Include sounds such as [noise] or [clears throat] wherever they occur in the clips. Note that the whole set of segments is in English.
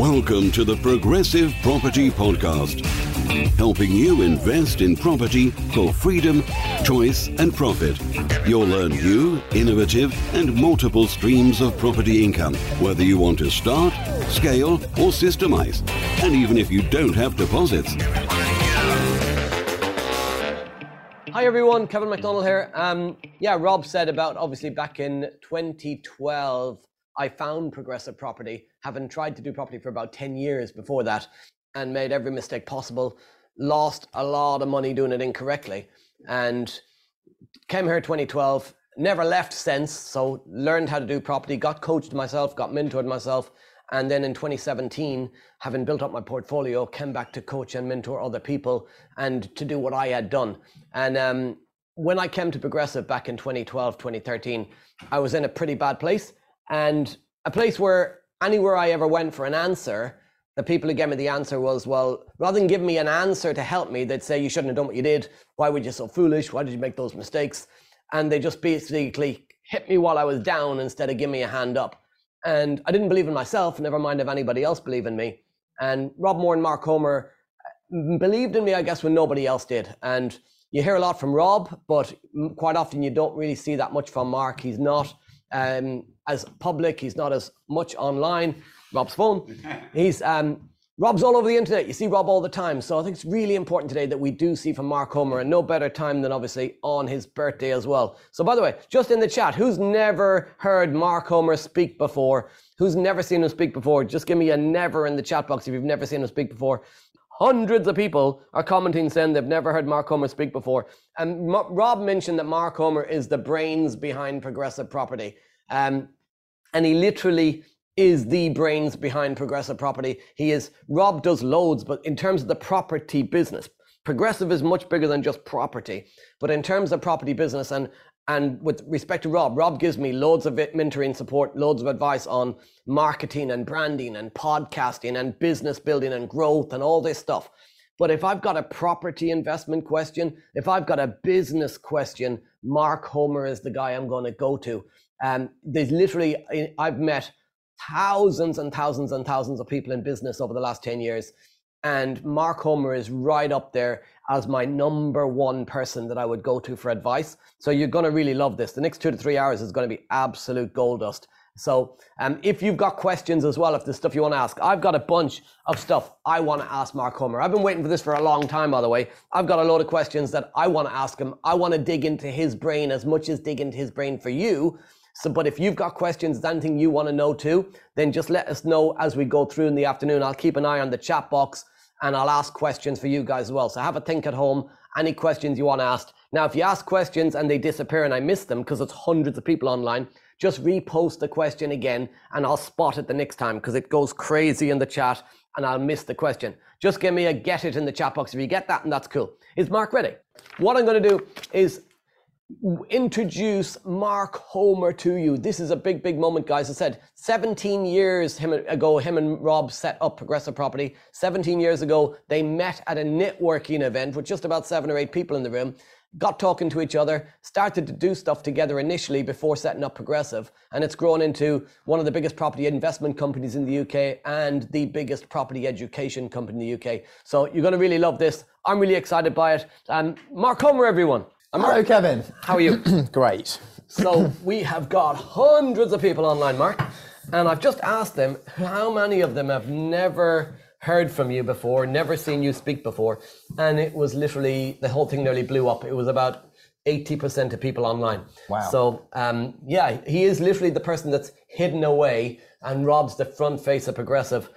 Welcome to the Progressive Property Podcast, helping you invest in property for freedom, choice, and profit. You'll learn new, innovative, and multiple streams of property income, whether you want to start, scale, or systemize, and even if you don't have deposits. Hi everyone, Kevin McDonald here. Um, yeah, Rob said about obviously back in 2012, I found progressive property, having tried to do property for about 10 years before that, and made every mistake possible. Lost a lot of money doing it incorrectly, and came here 2012. Never left since, so learned how to do property, got coached myself, got mentored myself, and then in 2017, having built up my portfolio, came back to coach and mentor other people and to do what I had done. And um, when I came to Progressive back in 2012, 2013, I was in a pretty bad place and a place where anywhere I ever went for an answer, the people who gave me the answer was, well, rather than give me an answer to help me, they'd say, you shouldn't have done what you did. Why were you so foolish? Why did you make those mistakes? And they just basically hit me while I was down instead of give me a hand up. And I didn't believe in myself, never mind if anybody else believed in me. And Rob Moore and Mark Homer uh, believed in me, I guess, when nobody else did. And you hear a lot from Rob, but quite often you don't really see that much from Mark. He's not um, as public. He's not as much online. Rob's phone. [laughs] He's um, Rob's all over the internet. You see Rob all the time. So I think it's really important today that we do see from Mark Homer, and no better time than obviously on his birthday as well. So by the way, just in the chat, who's never heard Mark Homer speak before? Who's never seen him speak before? Just give me a never in the chat box if you've never seen him speak before. Hundreds of people are commenting saying they've never heard Mark Homer speak before. And M- Rob mentioned that Mark Homer is the brains behind progressive property. Um, and he literally is the brains behind progressive property. He is, Rob does loads, but in terms of the property business, progressive is much bigger than just property. But in terms of property business and and with respect to Rob, Rob gives me loads of mentoring support, loads of advice on marketing and branding and podcasting and business building and growth and all this stuff. But if I've got a property investment question, if I've got a business question, Mark Homer is the guy I'm going to go to. Um, there's literally, I've met thousands and thousands and thousands of people in business over the last 10 years. And Mark Homer is right up there as my number one person that I would go to for advice. So you're going to really love this. The next two to three hours is going to be absolute gold dust. So um, if you've got questions as well, if there's stuff you want to ask, I've got a bunch of stuff I want to ask Mark Homer. I've been waiting for this for a long time, by the way. I've got a load of questions that I want to ask him. I want to dig into his brain as much as dig into his brain for you so, but if you've got questions, anything you want to know too, then just let us know as we go through in the afternoon. I'll keep an eye on the chat box and I'll ask questions for you guys as well. So have a think at home. Any questions you want asked. Now, if you ask questions and they disappear and I miss them because it's hundreds of people online, just repost the question again and I'll spot it the next time because it goes crazy in the chat and I'll miss the question. Just give me a get it in the chat box if you get that and that's cool. Is Mark ready? What I'm going to do is introduce Mark Homer to you. This is a big, big moment, guys. I said 17 years him ago, him and Rob set up Progressive Property. 17 years ago, they met at a networking event with just about seven or eight people in the room. Got talking to each other, started to do stuff together initially before setting up Progressive, and it's grown into one of the biggest property investment companies in the UK and the biggest property education company in the UK. So you're going to really love this. I'm really excited by it. Um, Mark Homer, everyone. I'm Hello, Kevin. How are you? [clears throat] Great. So we have got hundreds of people online, Mark, and I've just asked them how many of them have never heard from you before, never seen you speak before, and it was literally the whole thing nearly blew up. It was about 80% of people online. Wow. So, um, yeah, he is literally the person that's hidden away and Rob's the front face of Progressive.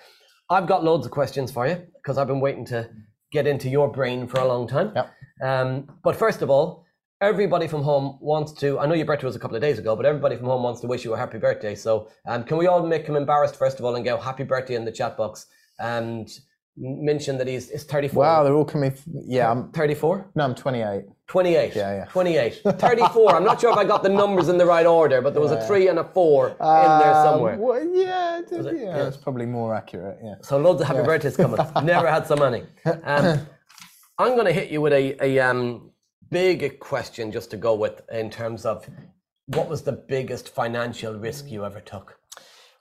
I've got loads of questions for you because I've been waiting to get into your brain for a long time. Yep. Um, but first of all, everybody from home wants to. I know your birthday was a couple of days ago, but everybody from home wants to wish you a happy birthday. So, um, can we all make him embarrassed first of all and go happy birthday in the chat box and mention that he's is 34? Wow, they're all coming. Yeah, I'm 34. No, I'm 28. 28. Yeah, yeah. 28. [laughs] 34. I'm not sure if I got the numbers in the right order, but there was a three and a four in there Um, somewhere. well, yeah, it- yeah, Yeah. it's probably more accurate. Yeah. So loads of happy birthdays coming. [laughs] Never had so many. Um, I'm going to hit you with a, a um, big question just to go with in terms of what was the biggest financial risk you ever took?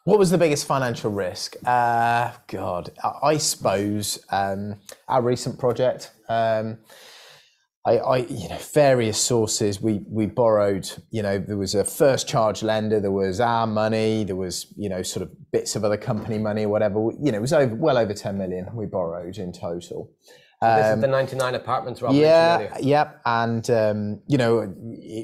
What was the biggest financial risk? Uh, God, I, suppose um, our recent project. Um, I, I, you know, various sources. We we borrowed. You know, there was a first charge lender. There was our money. There was you know sort of bits of other company money, or whatever. You know, it was over well over ten million we borrowed in total. This is the 99 apartments, Rob Yeah, yep. And um, you know,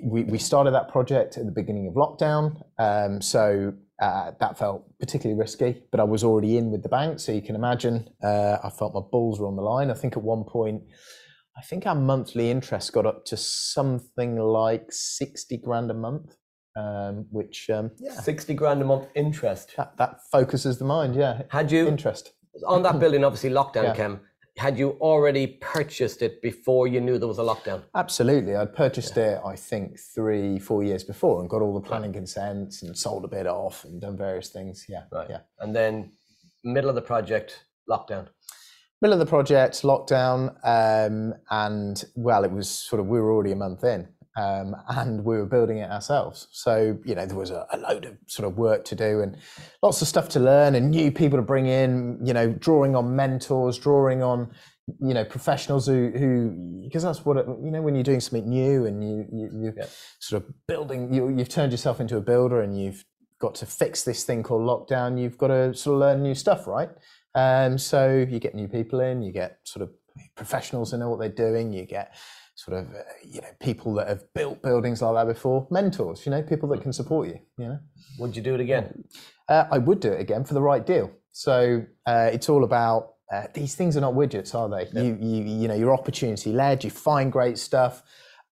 we we started that project at the beginning of lockdown, um, so uh, that felt particularly risky. But I was already in with the bank, so you can imagine uh, I felt my balls were on the line. I think at one point, I think our monthly interest got up to something like sixty grand a month, um, which um, yeah, 60 grand a month interest. that, that focuses the mind. Yeah, Had you, interest. on that building, obviously lockdown, Yeah. Kem, had you already purchased it before you knew there was a lockdown? Absolutely. I'd purchased it, I think, three, four years before and got all the planning consents and sold a bit off and done various things. Yeah. Right. Yeah. And then middle of the project, lockdown. Middle of the project, lockdown, um, and well, it was sort of, we were already a month in. Um, and we were building it ourselves. So, you know, there was a, a load of sort of work to do and lots of stuff to learn and new people to bring in, you know, drawing on mentors, drawing on, you know, professionals who, who because that's what, it, you know, when you're doing something new and you, you, you're Yeah. sort of building, you, you've turned yourself into a builder and you've got to fix this thing called lockdown, you've got to sort of learn new stuff, right? Um, so you get new people in, you get sort of professionals who know what they're doing, you get sort of uh, you know people that have built buildings like that before, mentors, you know, people that can support you. You know, Would you do it again? uh, I would do it again for the right deal. So uh, it's all about uh, these things are not widgets, are they? You you you know you're opportunity led. You find great stuff.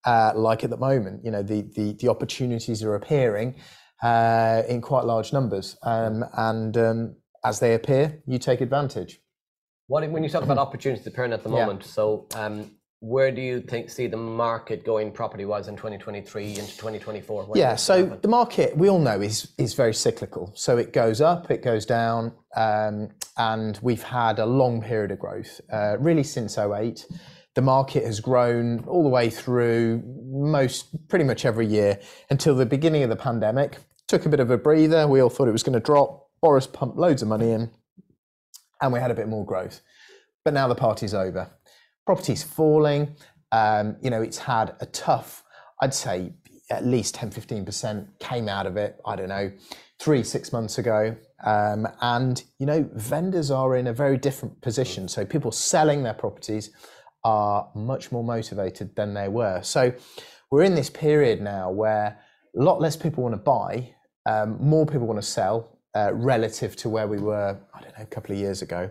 Uh, like at the moment, you know the the, the opportunities are appearing uh, in quite large numbers, um, and um, as they appear, you take advantage. What when you talk about [clears throat] opportunities appearing at the Yeah. moment? So, um, where do you think see the market going property wise in 2023 into 2024? What Yeah, so happen? the market we all know is is very cyclical. So it goes up, it goes down, um, and we've had a long period of growth, uh, really since 08. The market has grown all the way through most pretty much every year until the beginning of the pandemic. Took a bit of a breather. We all thought it was going to drop. Boris pumped loads of money in, and we had a bit more growth. But now the party's over. Property's falling. Um, you know, it's had a tough, I'd say at least 10, 15% came out of it, I don't know, three, six months ago. Um, and, you know, vendors are in a very different position. So people selling their properties are much more motivated than they were. So we're in this period now where a lot less people want to buy, um, more people want to sell uh, relative to where we were, I don't know, a couple of years ago.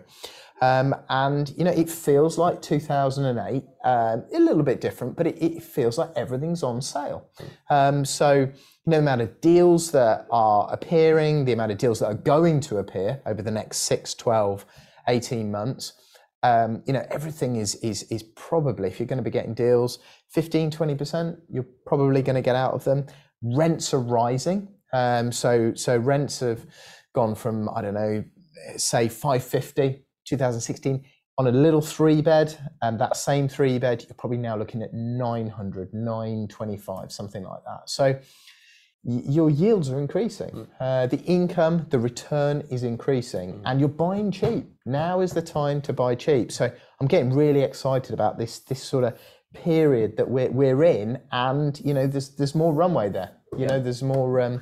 Um, and you know, it feels like 2008, um, a little bit different, but it, it feels like everything's on sale. Um, so, you know, the amount of deals that are appearing, the amount of deals that are going to appear over the next 6, 12, 18 months, um, you know, everything is, is, is probably, if you're going to be getting deals, 15, 20%, you're probably going to get out of them. Rents are rising. Um, so, so rents have gone from, I don't know, say 550 2016 on a little three bed and that same three bed you're probably now looking at 900 925 something like that. So your yields are increasing. Uh, the income the return is increasing and you're buying cheap. Now is the time to buy cheap. So i'm getting really excited about this this sort of period that we're, we're in and you know there's there's more runway there. You know there's more um,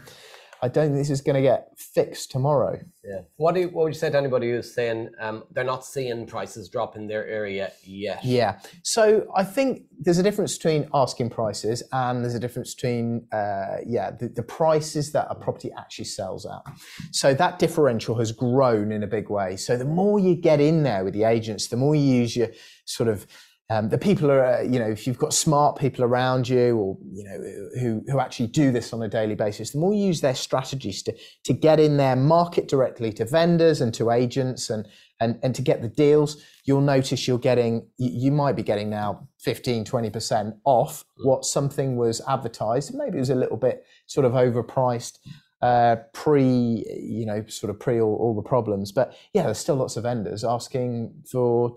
i don't think this is going to get fixed tomorrow Yeah. What do you, what would you say to anybody who's saying um, they're not seeing prices drop in their area yet? Yeah. So I think there's a difference between asking prices and there's a difference between, uh, yeah, the, the prices that a property actually sells at. So that differential has grown in a big way. So the more you get in there with the agents, the more you use your sort of um, the people are, uh, you know, if you've got smart people around you, or you know, who who actually do this on a daily basis, the more you use their strategies to to get in there, market directly to vendors and to agents, and and and to get the deals, you'll notice you're getting, you, might be getting now 15, 20 percent off what something was advertised. Maybe it was a little bit sort of overpriced uh, pre, you know, sort of pre all, all the problems. But yeah, there's still lots of vendors asking for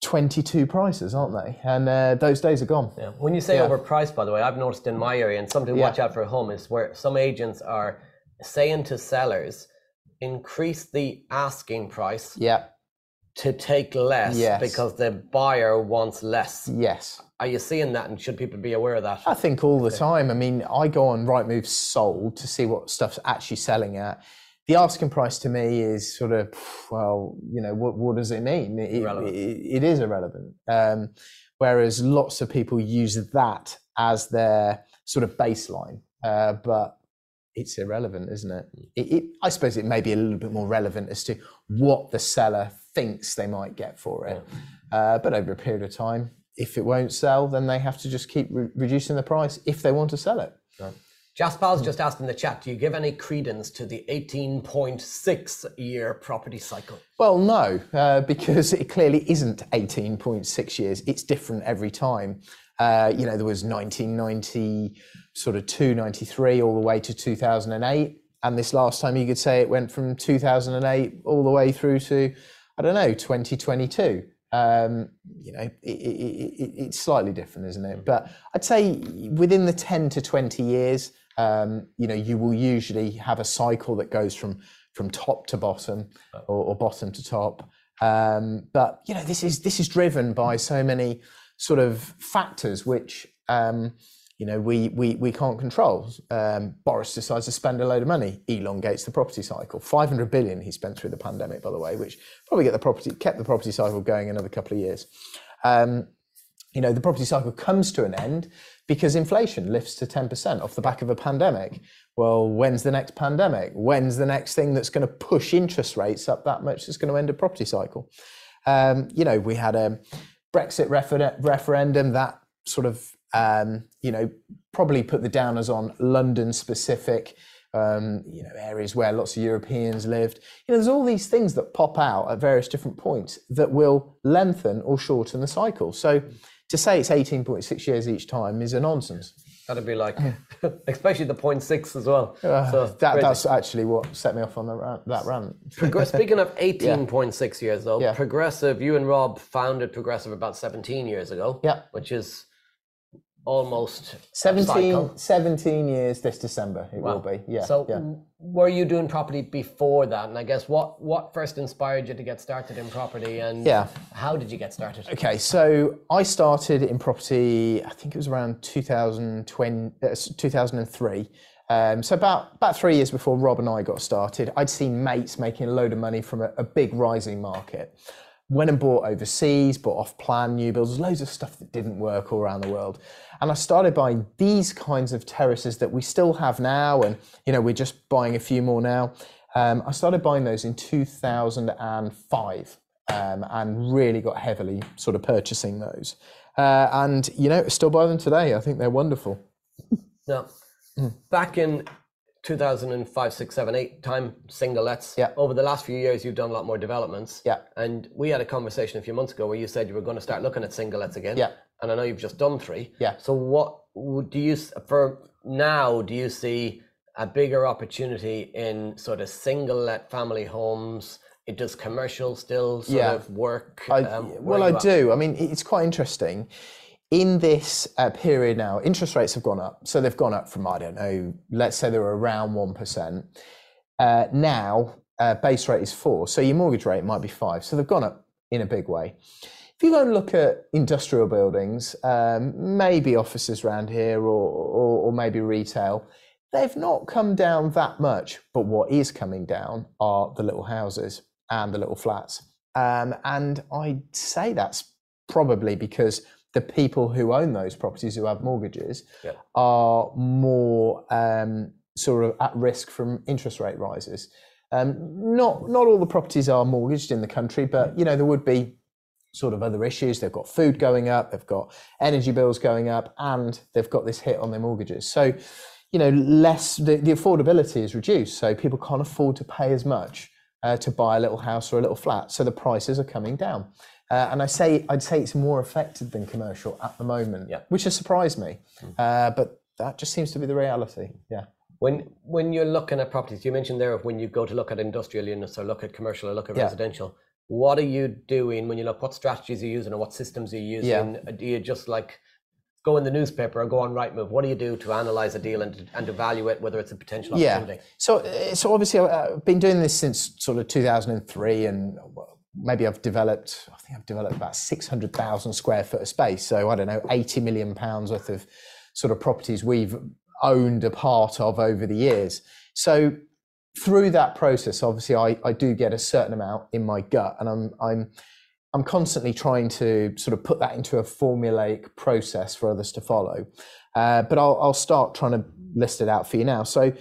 2022 prices, aren't they? And uh, those days are gone. Yeah. When you say Yeah. overpriced, by the way, I've noticed in my area, and something to Yeah. watch out for at home is where some agents are saying to sellers, increase the asking price Yeah. to take less Yes. because the buyer wants less. Yes. Are you seeing that, and should people be aware of that? I think all the time. I mean, I go on Rightmove sold to see what stuff's actually selling at. The asking price to me is sort of, well, you know, what, what does it mean? It, Irrelevant. it, it is irrelevant. Um, whereas lots of people use that as their sort of baseline, uh, but it's irrelevant, isn't it? It, it? I suppose it may be a little bit more relevant as to what the seller thinks they might get for it. Uh, but over a period of time, if it won't sell, then they have to just keep re- reducing the price if they want to sell it. Jaspal's just asked in the chat, do you give any credence to the 18.6 year property cycle? Well, no, uh, because it clearly isn't 18.6 years. It's different every time. Uh, you know, there was 1990, sort of 293 all the way to 2008. And this last time you could say it went from 2008 all the way through to, I don't know, 2022. Um, you know, it, it, it, it's slightly different, isn't it? But I'd say within the 10 to 20 years, um, you know, you will usually have a cycle that goes from from top to bottom or, or bottom to top. Um, but you know, this is this is driven by so many sort of factors which um, you know we we we can't control. Um, Boris decides to spend a load of money, elongates the property cycle. Five hundred billion he spent through the pandemic, by the way, which probably get the property kept the property cycle going another couple of years. Um, you know, the property cycle comes to an end because inflation lifts to 10% off the back of a pandemic. Well, when's the next pandemic? When's the next thing that's going to push interest rates up that much that's going to end a property cycle? Um, you know, we had a Brexit refer- referendum that sort of, um, you know, probably put the downers on London specific. Um, you know, areas where lots of Europeans lived. You know, there's all these things that pop out at various different points that will lengthen or shorten the cycle. So, to say it's 18.6 years each time is a nonsense. That'd be like, [laughs] especially the 0.6 as well. Uh, so that, that's actually what set me off on the rant, that rant. Progress- [laughs] Speaking of 18.6 years though, Yeah. Progressive, you and Rob founded Progressive about 17 years ago. Yeah. Which is almost a 17, 17 years this December, it will be. Yeah. So yeah. were you doing property before that? And I guess what what first inspired you to get started in property and Yeah. how did you get started? Okay, so I started in property, I think it was around 2020, uh, 2003. Um, so about about three years before Rob and I got started, I'd seen mates making a load of money from a, a big rising market. Went and bought overseas, bought off-plan new builds, loads of stuff that didn't work all around the world. And I started buying these kinds of terraces that we still have now, and you know we're just buying a few more now. Um, I started buying those in 2005 um, and really got heavily sort of purchasing those. Uh, and you know, still buy them today. I think they're wonderful. [laughs] Now, Hmm. back in 2005, 6, 7, 8 time single lets. Yeah. Over the last few years, you've done a lot more developments. Yeah. And we had a conversation a few months ago where you said you were going to start looking at single lets again. Yeah. And I know you've just done three. Yeah. So what do you, for now, do you see a bigger opportunity in sort of single let family homes? It does commercial still sort Yeah. of work? I, Um, well, I do. I mean, it's quite interesting. In this uh, period now, interest rates have gone up. So they've gone up from, I don't know, let's say they were around 1%. Uh, now, uh, base rate is four. So your mortgage rate might be five. So they've gone up in a big way. If you go and look at industrial buildings, um, maybe offices around here or, or, or maybe retail, they've not come down that much. But what is coming down are the little houses and the little flats. Um, and I'd say that's probably because the people who own those properties who have mortgages Yeah. are more um, sort of at risk from interest rate rises. Um, not not all the properties are mortgaged in the country, but you know there would be sort of other issues. They've got food going up, they've got energy bills going up, and they've got this hit on their mortgages. So, you know, less the, the affordability is reduced, so people can't afford to pay as much uh, to buy a little house or a little flat. So the prices are coming down. Uh, and I say I'd say it's more affected than commercial at the moment, Yeah. which has surprised me. Uh, but that just seems to be the reality. Yeah. When when you're looking at properties, you mentioned there of when you go to look at industrial units or look at commercial or look at Yeah. residential. What are you doing when you look? What strategies are you using or what systems are you using? Yeah. Do you just like go in the newspaper or go on Rightmove? What do you do to analyze a deal and to, and evaluate whether it's a potential opportunity? Yeah. So, uh, so obviously, uh, I've been doing this since sort of 2003, and maybe I've developed. I think I've developed about 600,000 square foot of space. So I don't know, 80 million pounds worth of sort of properties we've owned a part of over the years. So through that process, obviously, I, I do get a certain amount in my gut, and I'm I'm I'm constantly trying to sort of put that into a formulaic process for others to follow. Uh, but I'll, I'll start trying to list it out for you now. So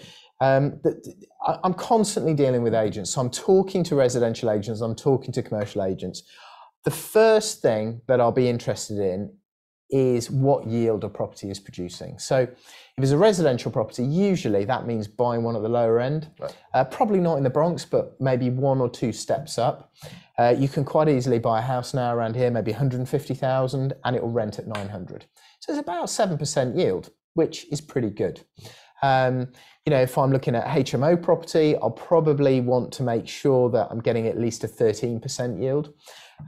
um, the, I'm constantly dealing with agents. So I'm talking to residential agents, I'm talking to commercial agents. The first thing that I'll be interested in is what yield a property is producing. So if it's a residential property, usually that means buying one at the lower end. Right. Uh, probably not in the Bronx, but maybe one or two steps up. Uh, you can quite easily buy a house now around here, maybe 150,000, and it will rent at 900. So it's about 7% yield, which is pretty good. Um, you know, if I'm looking at HMO property, I'll probably want to make sure that I'm getting at least a 13% yield.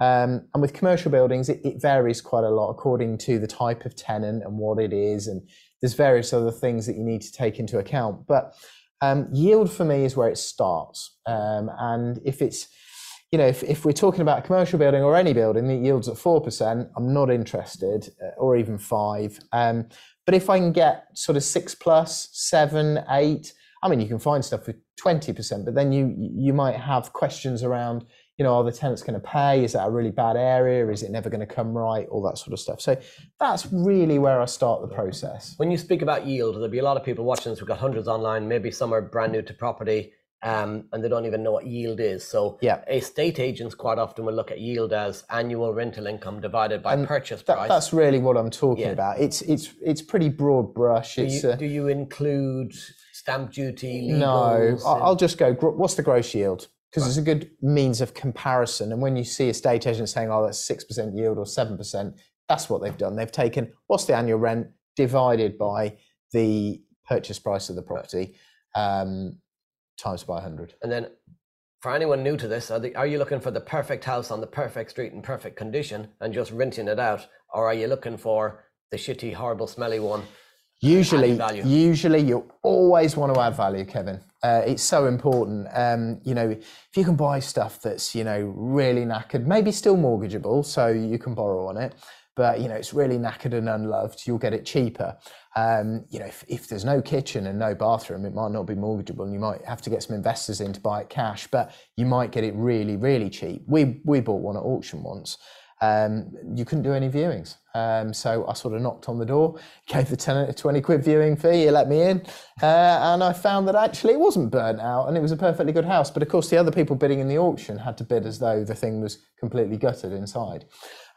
Um, and with commercial buildings, it, it, varies quite a lot according to the type of tenant and what it is. And there's various other things that you need to take into account. But um, yield for me is where it starts. Um, and if it's, you know, if, if we're talking about a commercial building or any building that yields at 4%, I'm not interested, uh, or even five. Um, but if I can get sort of six plus, seven, eight, I mean, you can find stuff for 20%, but then you, you might have questions around, you know, are the tenants going to pay? Is that a really bad area? Is it never going to come right? All that sort of stuff. So that's really where I start the process. When you speak about yield, there'll be a lot of people watching this. We've got hundreds online. Maybe some are brand new to property. Um, and they don't even know what yield is. So, yeah. estate agents quite often will look at yield as annual rental income divided by and purchase that, price. That's really what I'm talking yeah. about. It's it's it's pretty broad brush. Do you, uh, do you include stamp duty? no, I'll just go. What's the gross yield? because right. it's a good means of comparison. And when you see estate agents saying, "Oh, that's six percent yield or seven percent," that's what they've done. They've taken what's the annual rent divided by the purchase price of the property um, times by 100. And then, for anyone new to this, are, the, are you looking for the perfect house on the perfect street in perfect condition and just renting it out, or are you looking for the shitty, horrible, smelly one? Usually, usually you always want to add value, Kevin. Uh, it's so important. Um, you know, if you can buy stuff that's you know really knackered, maybe still mortgageable, so you can borrow on it. But you know, it's really knackered and unloved. You'll get it cheaper. Um, you know, if, if there's no kitchen and no bathroom, it might not be mortgageable, and you might have to get some investors in to buy it cash. But you might get it really, really cheap. We we bought one at auction once. Um, you couldn't do any viewings. Um, so I sort of knocked on the door, [laughs] gave the tenant a 20 quid viewing fee, he let me in, uh, and I found that actually it wasn't burnt out and it was a perfectly good house. But of course, the other people bidding in the auction had to bid as though the thing was completely gutted inside.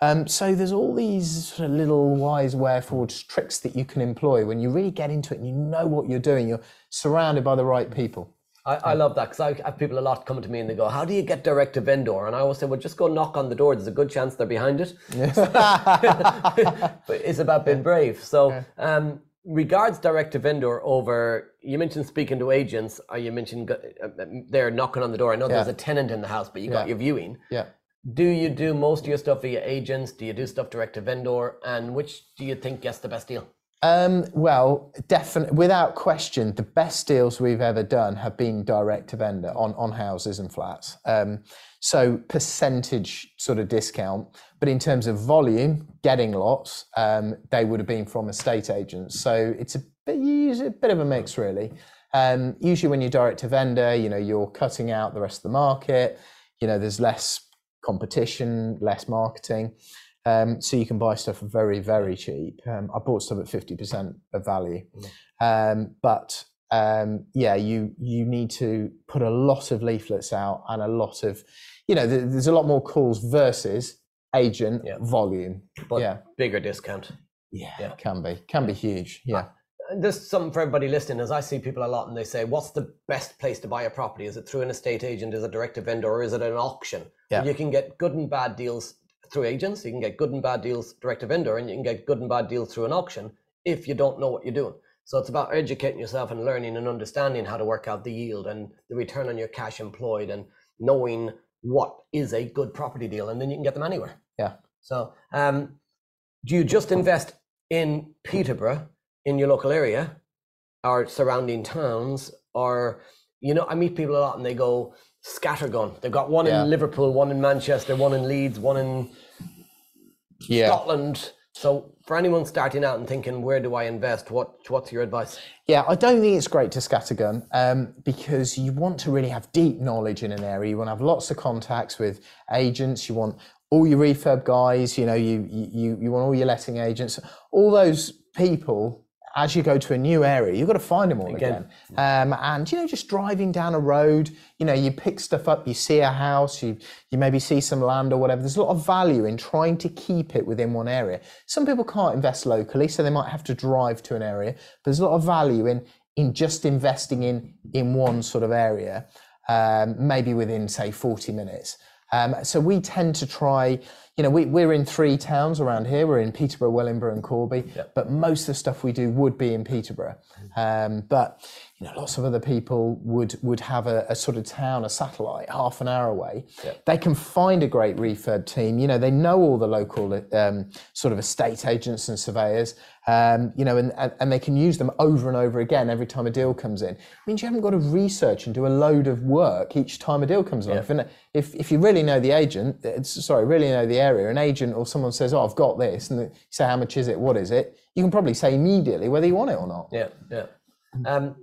Um, so there's all these sort of little wise wherefore tricks that you can employ when you really get into it and you know what you're doing. You're surrounded by the right people. I, I love that because I have people a lot coming to me and they go, "How do you get direct to vendor?" And I always say, "Well, just go knock on the door. There's a good chance they're behind it." [laughs] but it's about being brave. So, um, regards direct to vendor over. You mentioned speaking to agents, or you mentioned uh, they're knocking on the door. I know yeah. there's a tenant in the house, but you got your viewing. Yeah. Do you do most of your stuff via agents? Do you do stuff direct to vendor? And which do you think gets the best deal? Um, well, definitely, without question, the best deals we've ever done have been direct to vendor on, on houses and flats. Um, so percentage sort of discount, but in terms of volume, getting lots, um, they would have been from estate agents. So it's a bit, a bit of a mix, really. Um, usually, when you're direct to vendor, you know you're cutting out the rest of the market. You know, there's less competition, less marketing. Um, so you can buy stuff very, very cheap. Um, I bought stuff at fifty percent of value, um, but um, yeah, you you need to put a lot of leaflets out and a lot of, you know, th- there's a lot more calls versus agent yeah. volume. But yeah, bigger discount. Yeah, yeah, can be can be huge. Yeah. There's something for everybody listening. As I see people a lot, and they say, "What's the best place to buy a property? Is it through an estate agent? Is it direct to vendor, or is it an auction?" Yeah. You can get good and bad deals through agents. You can get good and bad deals direct to vendor, and you can get good and bad deals through an auction if you don't know what you're doing. So it's about educating yourself and learning and understanding how to work out the yield and the return on your cash employed and knowing what is a good property deal, and then you can get them anywhere. Yeah. So, um, do you just invest in Peterborough, in your local area, or surrounding towns, or you know, I meet people a lot and they go scattergun. They've got one Yeah. in Liverpool, one in Manchester, one in Leeds, one in Yeah. Scotland. So for anyone starting out and thinking, where do I invest? What what's your advice? Yeah, I don't think it's great to scattergun um, because you want to really have deep knowledge in an area. You want to have lots of contacts with agents. You want all your refurb guys. You know, you you you want all your letting agents. All those people. As you go to a new area, you've got to find them all again. Um, and you know, just driving down a road, you know, you pick stuff up, you see a house, you you maybe see some land or whatever. There's a lot of value in trying to keep it within one area. Some people can't invest locally, so they might have to drive to an area. But there's a lot of value in in just investing in in one sort of area, um, maybe within say 40 minutes. Um, so we tend to try, you know, we, we're in three towns around here. We're in Peterborough, Wellingborough, and Corby. But most of the stuff we do would be in Peterborough. Um, but you know, lots of other people would would have a, a sort of town, a satellite, half an hour away. They can find a great refurb team. You know, they know all the local um, sort of estate agents and surveyors. Um, you know, and, and they can use them over and over again every time a deal comes in. It means you haven't got to research and do a load of work each time a deal comes along. If, if if you really know the agent, sorry, really know the area, an agent or someone says, "Oh, I've got this," and say, "How much is it? What is it?" You can probably say immediately whether you want it or not. Yeah, yeah. Um,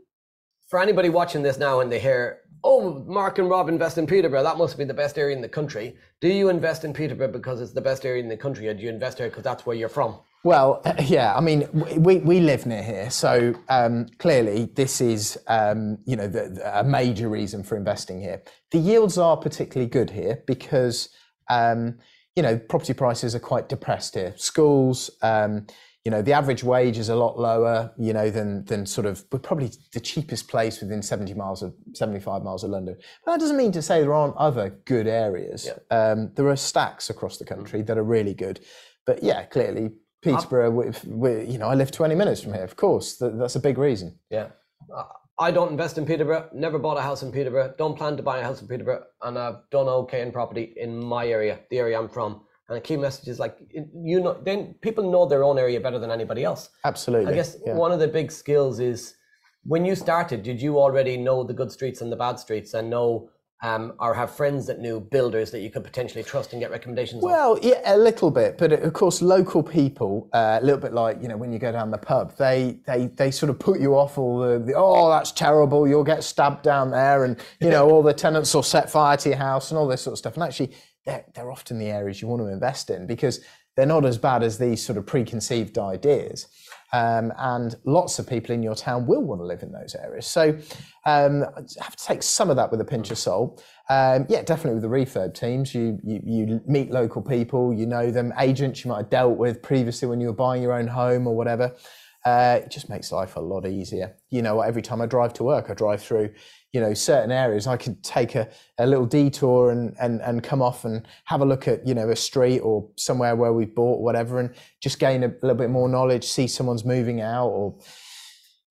for anybody watching this now and they hear, oh, Mark and Rob invest in Peterborough, that must be the best area in the country. Do you invest in Peterborough because it's the best area in the country, or do you invest here because that's where you're from? Well, [laughs] yeah, I mean, we, we live near here, so um, clearly this is, um, you know, the, the- a major reason for investing here. The yields are particularly good here because, um, you know, property prices are quite depressed here. Schools, um, you know, the average wage is a lot lower, you know, than than sort of we're probably the cheapest place within 70 miles of 75 miles of London. But that doesn't mean to say there aren't other good areas. Um, there are stacks across the country that are really good. But yeah, clearly Peterborough, we, we, you know, I live 20 minutes from here. Of course, that, that's a big reason. Yeah. I don't invest in Peterborough, never bought a house in Peterborough, don't plan to buy a house in Peterborough, and I've done okay in property in my area, the area I'm from. And the key message is like, you know, then people know their own area better than anybody else. Absolutely. I guess yeah. one of the big skills is when you started, did you already know the good streets and the bad streets and know um, or have friends that knew builders that you could potentially trust and get recommendations on? Well, yeah, a little bit, but of course, local people, uh, a little bit like you know when you go down the pub, they they they sort of put you off all the, the oh that's terrible, you'll get stabbed down there, and you [laughs] know all the tenants will set fire to your house and all this sort of stuff. And actually, they're they're often the areas you want to invest in because they're not as bad as these sort of preconceived ideas. Um, and lots of people in your town will want to live in those areas. So um, I have to take some of that with a pinch of salt. Um, yeah, definitely with the refurb teams, you, you you meet local people, you know them, agents you might have dealt with previously when you were buying your own home or whatever. Uh, it just makes life a lot easier. You know, every time I drive to work, I drive through, you know, certain areas. I can take a, a little detour and, and, and come off and have a look at, you know, a street or somewhere where we've bought whatever and just gain a little bit more knowledge, see someone's moving out or,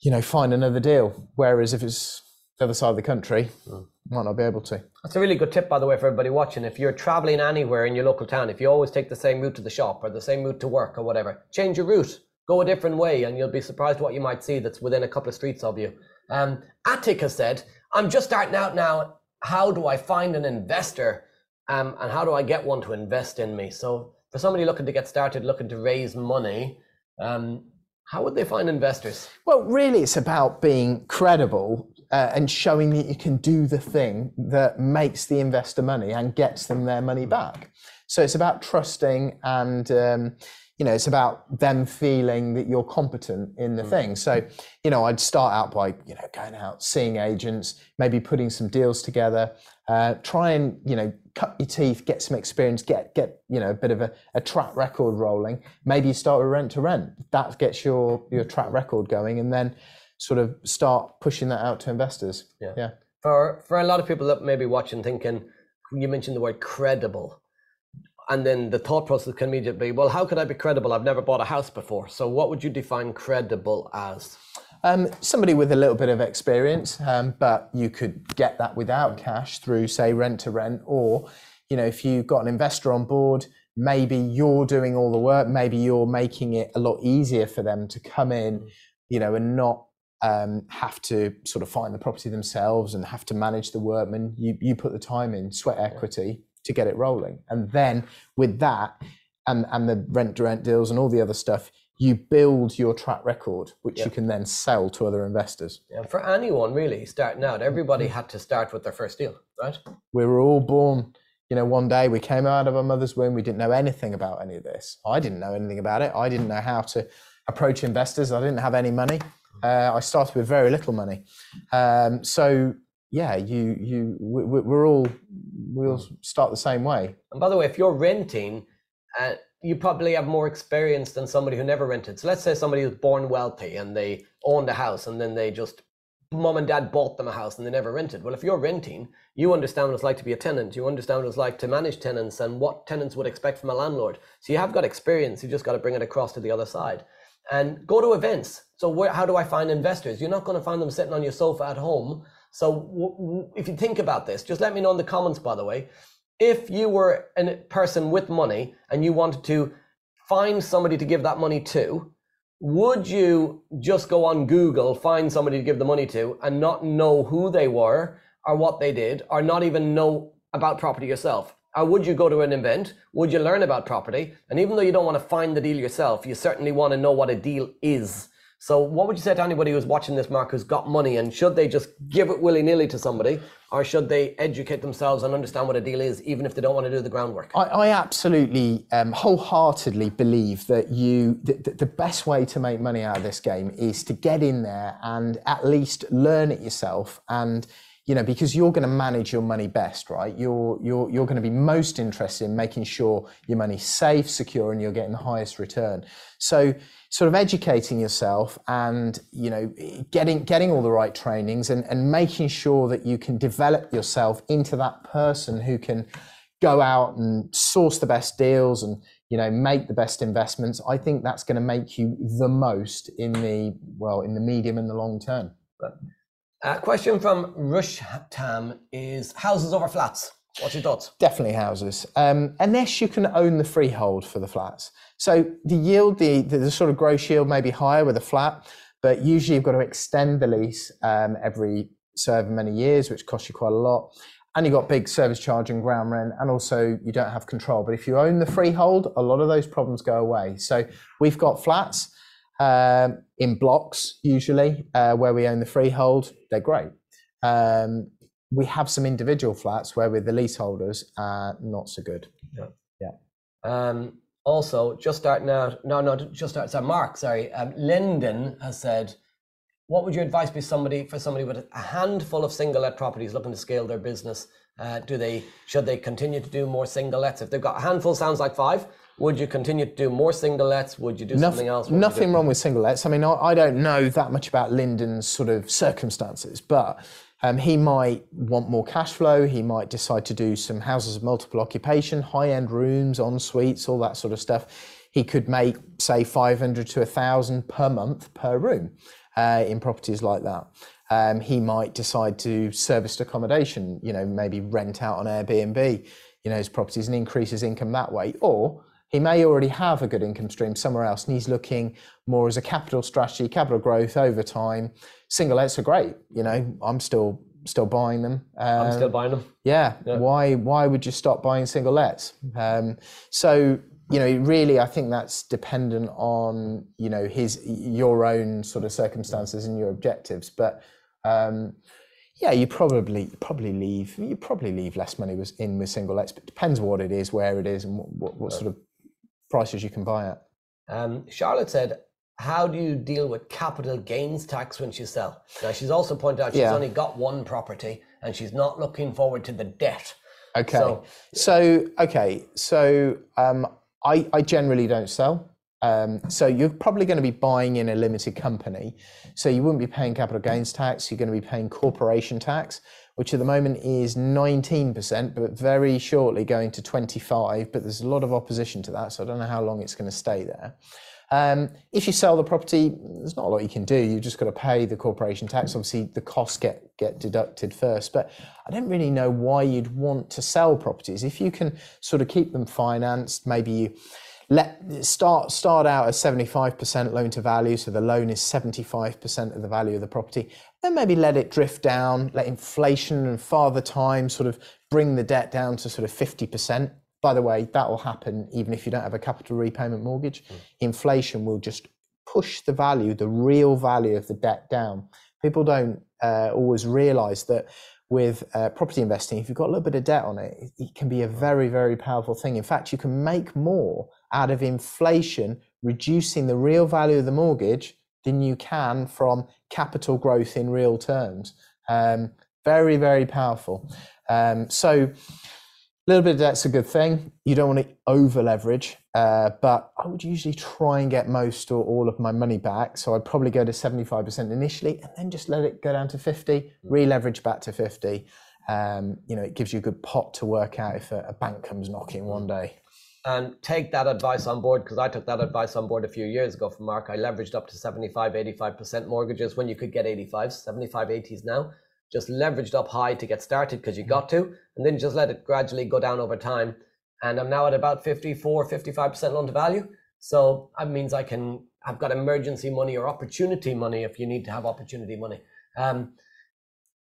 you know, find another deal. Whereas if it's the other side of the country, might not be able to. That's a really good tip, by the way, for everybody watching. If you're traveling anywhere in your local town, if you always take the same route to the shop or the same route to work or whatever, change your route, go a different way, and you'll be surprised what you might see that's within a couple of streets of you. Um, Attic has said, I'm just starting out now. How do I find an investor? Um, and how do I get one to invest in me? So, for somebody looking to get started, looking to raise money, um, how would they find investors? Well, really, it's about being credible uh, and showing that you can do the thing that makes the investor money and gets them their money back. So it's about trusting and. Um, you know, it's about them feeling that you're competent in the thing. So, you know, I'd start out by, you know, going out, seeing agents, maybe putting some deals together, uh, try and, you know, cut your teeth, get some experience, get, get, you know, a bit of a, a track record rolling. Maybe you start with rent to rent. That gets your, your track record going and then sort of start pushing that out to investors. Yeah. Yeah. For for a lot of people that may be watching, thinking you mentioned the word credible, and then the thought process can immediately be, well, how could I be credible? I've never bought a house before. So, what would you define credible as? Um, somebody with a little bit of experience, um, but you could get that without cash through, say, rent to rent, or you know, if you've got an investor on board, maybe you're doing all the work maybe you're making it a lot easier for them to come in you know and not um, have to sort of find the property themselves and have to manage the workmen you you put the time in sweat equity to get it rolling. And then with that and and the rent to rent deals and all the other stuff you build your track record which Yeah. you can then sell to other investors. Yeah, for anyone really starting out, everybody had to start with their first deal, right? we were all born you know one day we came out of our mother's womb we didn't know anything about any of this. I didn't know anything about it. I didn't know how to approach investors. I didn't have any money. Uh, i started with very little money. Um, so yeah you you we, we- we're all we all start the same way And by the way, if you're renting, uh, you probably have more experience than somebody who never rented. So let's say somebody was born wealthy and they owned a house and then they just mom and dad bought them a house and they never rented. Well, if you're renting, you understand what it's like to be a tenant. You understand what it's like to manage tenants and what tenants would expect from a landlord. So you have got experience. You just got to bring it across to the other side. And go to events. So where, how do I find investors? You're not going to find them sitting on your sofa at home. So if you think about this, just let me know in the comments, by the way, if you were a person with money and you wanted to find somebody to give that money to, would you just go on Google, find somebody to give the money to, and not know who they were or what they did, or not even know about property yourself? Or would you go to an event? Would you learn about property? And even though you don't want to find the deal yourself, you certainly want to know what a deal is. So, what would you say to anybody who's watching this, Mark, who's got money, and should they just give it willy nilly to somebody, or should they educate themselves and understand what a deal is, even if they don't want to do the groundwork? I, I absolutely um, wholeheartedly believe that you the- the best way to make money out of this game is to get in there and at least learn it yourself and you know because you're going to manage your money best right? You're you're you're going to be most interested in making sure your money's safe secure and you're getting the highest return. So sort of educating yourself and you know getting getting all the right trainings and, and making sure that you can develop yourself into that person who can go out and source the best deals and you know make the best investments. I think that's going to make you the most in the well in the medium and the long term Uh, question from Rush Rushtam is houses over flats. What's your thoughts? definitely houses. Um, unless you can own the freehold for the flats. So the yield the, the, the sort of gross yield may be higher with a flat but usually you've got to extend the lease um, every so many years which costs you quite a lot. And you've got big service charge and ground rent and also you don't have control. But if you own the freehold a lot of those problems go away. So we've got flats um, in blocks usually uh, where we own the freehold they're great um, we have some individual flats where we're the leaseholders uh, not so good Um, also, just starting out, no, no, just start. Sorry, Mark, sorry. Um, Lyndon has said, what would your advice be somebody for somebody with a handful of single let properties looking to scale their business? Uh, do they should they continue to do more single lets? If they've got a handful, sounds like five. Would you continue to do more single lets? Would you do something else? What would you do? Nothing wrong with single lets. I mean, I, I don't know that much about Lyndon's sort of circumstances, but um, he might want more cash flow. He might decide to do some houses of multiple occupation, high end rooms, en suites, all that sort of stuff. He could make, say, 500 to 1,000 per month per room uh, in properties like that. Um, he might decide to serviced accommodation, you know, maybe rent out on Airbnb, you know, his properties and increase his income that way. Or he may already have a good income stream somewhere else and he's looking more as a capital strategy, capital growth over time. Single lets are great. You know, I'm still still buying them. I'm Um, still buying them. yeah. Why why would you stop buying single lets? Um, so you know, really, I think that's dependent on you know his your own sort of circumstances and your objectives. But um, yeah, you probably probably leave you probably leave less money was in with single lets. But it depends what it is, where it is, and what, what, what sort of prices you can buy at. Um, Charlotte said, "How do you deal with capital gains tax when you sell?" Now she's also pointed out she's Yeah. only got one property and she's not looking forward to the debt. Okay. So- So, okay. So um, I, I generally don't sell. Um, so you're probably going to be buying in a limited company. So you wouldn't be paying capital gains tax. You're going to be paying corporation tax, which at the moment is 19%, but very shortly going to 25. But there's a lot of opposition to that, so I don't know how long it's going to stay there. Um, if you sell the property, there's not a lot you can do. You've just got to pay the corporation tax. Obviously, the costs get get deducted first. But I don't really know why you'd want to sell properties if you can sort of keep them financed. Maybe you let start start out at 75% loan to value, so the loan is 75% of the value of the property. Then maybe let it drift down, let inflation and father time sort of bring the debt down to sort of 50%. By the way, that will happen even if you don't have a capital repayment mortgage. Mm. Inflation will just push the value, the real value of the debt down. People don't uh, always realize that with uh, property investing, if you've got a little bit of debt on it, it can be a very, very powerful thing. In fact, you can make more out of inflation, reducing the real value of the mortgage, than you can from capital growth in real terms. Um, very, very powerful. Um, so, a little bit of debt's a good thing. You don't want to over leverage, uh, but I would usually try and get most or all of my money back. So I'd probably go to 75% initially and then just let it go down to 50, re leverage back to 50. Um, you know, it gives you a good pot to work out if a, a bank comes knocking one day. And take that advice on board because I took that advice on board a few years ago from Mark. I leveraged up to 75, 85% mortgages when you could get 85, 75, 80s now just leveraged up high to get started because you got to, and then just let it gradually go down over time. And I'm now at about 54, 55% loan to value. So that means I can, I've got emergency money or opportunity money if you need to have opportunity money. Um,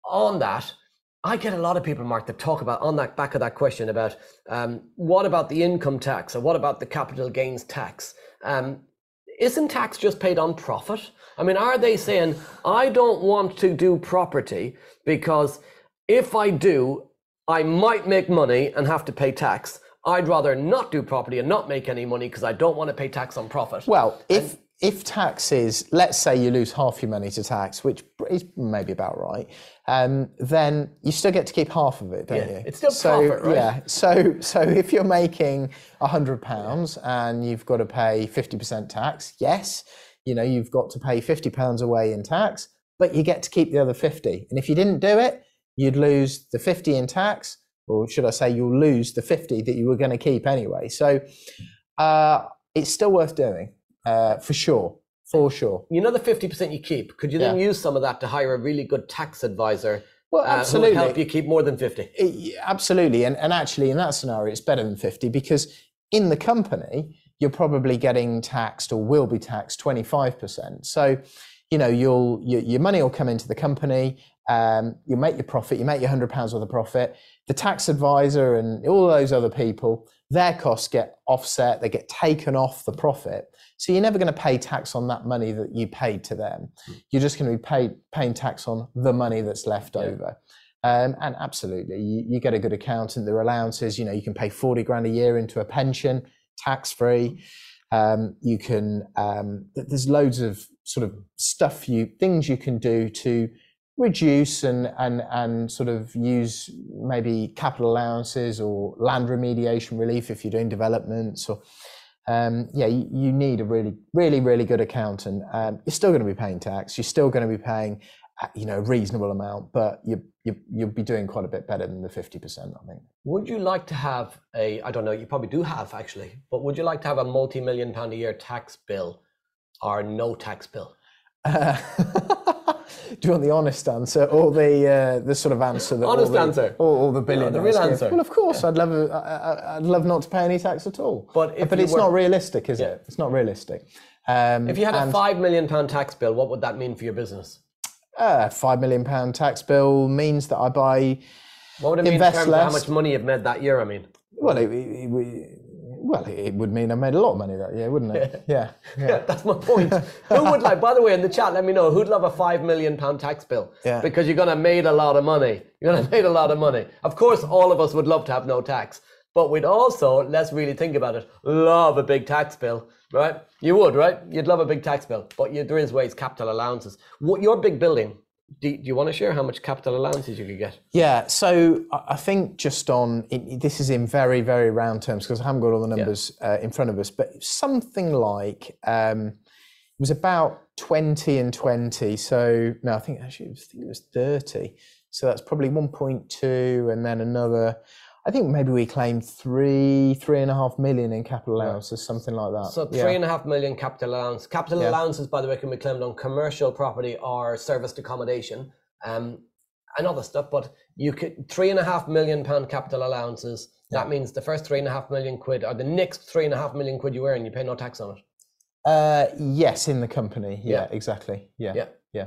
on that, I get a lot of people, Mark, that talk about on that back of that question about um, what about the income tax or what about the capital gains tax? Um, isn't tax just paid on profit? I mean, are they saying, I don't want to do property because if I do, I might make money and have to pay tax. I'd rather not do property and not make any money because I don't want to pay tax on profit. Well, if and, if taxes, let's say you lose half your money to tax, which is maybe about right, um, then you still get to keep half of it, don't yeah, you? It's still so, profit, right? Yeah. So so if you're making hundred pounds and you've got to pay fifty percent tax, yes, you know you've got to pay fifty pounds away in tax, but you get to keep the other fifty. And if you didn't do it, you'd lose the fifty in tax, or should I say, you'll lose the fifty that you were going to keep anyway. So uh, it's still worth doing uh, for sure. For sure. You know the 50% you keep. Could you then yeah. use some of that to hire a really good tax advisor well, absolutely. Uh, help you keep more than 50? It, absolutely. And, and actually, in that scenario, it's better than 50 because in the company, you're probably getting taxed or will be taxed 25%. So, you know, you'll, your, your money will come into the company, um, you make your profit, you make your £100 worth of profit. The tax advisor and all those other people, their costs get offset, they get taken off the profit. So you're never going to pay tax on that money that you paid to them. Hmm. You're just going to be paid, paying tax on the money that's left yeah. over. Um, and absolutely, you, you, get a good accountant. There are allowances. You know, you can pay forty grand a year into a pension, tax free. Um, you can. Um, there's loads of sort of stuff you things you can do to reduce and and and sort of use maybe capital allowances or land remediation relief if you're doing developments or um, yeah, you, you, need a really, really, really good accountant. Um, you're still going to be paying tax. You're still going to be paying, uh, you know, a reasonable amount, but you, you, you'll be doing quite a bit better than the 50%, I think. Would you like to have a, I don't know, you probably do have actually, but would you like to have a multi-million pound a year tax bill or no tax bill? Uh, [laughs] do you want the honest answer or the uh, the sort of answer that honest all the, answer or, or the billion the real give? answer well of course. I'd love i I'd love not to pay any tax at all but but it's were, not realistic is yeah. it it's not realistic um, if you had a five million pound tax bill what would that mean for your business uh, five million pound tax bill means that I buy what would it mean in terms less. of how much money you've made that year I mean well it, it, it, well, it would mean I made a lot of money that year, wouldn't it? [laughs] Yeah. Yeah, yeah [laughs] that's my point. Who would like, by the way, in the chat, let me know, who'd love a five million pound tax bill? Yeah. Because you're going to made a lot of money. You're going [laughs] to made a lot of money. Of course, all of us would love to have no tax. But we'd also, let's really think about it, love a big tax bill, right? You would, right? You'd love a big tax bill. But you, there is ways, capital allowances. What, your big building, do, do, you want to share how much capital allowances you could get? Yeah, so I think just on this is in very very round terms because I haven't got all the numbers yeah. uh, in front of us, but something like um, it was about twenty and twenty. So no, I think actually it was, I think it was thirty. So that's probably one point two, and then another. I think maybe we claimed three, three and a half million in capital allowances, something like that. So Yeah. three and a half million capital allowance. Capital Yeah. allowances, by the way, can be claimed on commercial property or serviced accommodation, um, and other stuff. But you could three and a half million pound capital allowances. That means the first three and a half million quid, or the next three and a half million quid you earn, you pay no tax on it. Uh, yes, in the company. Yeah, Yeah. exactly. Yeah. Yeah. yeah.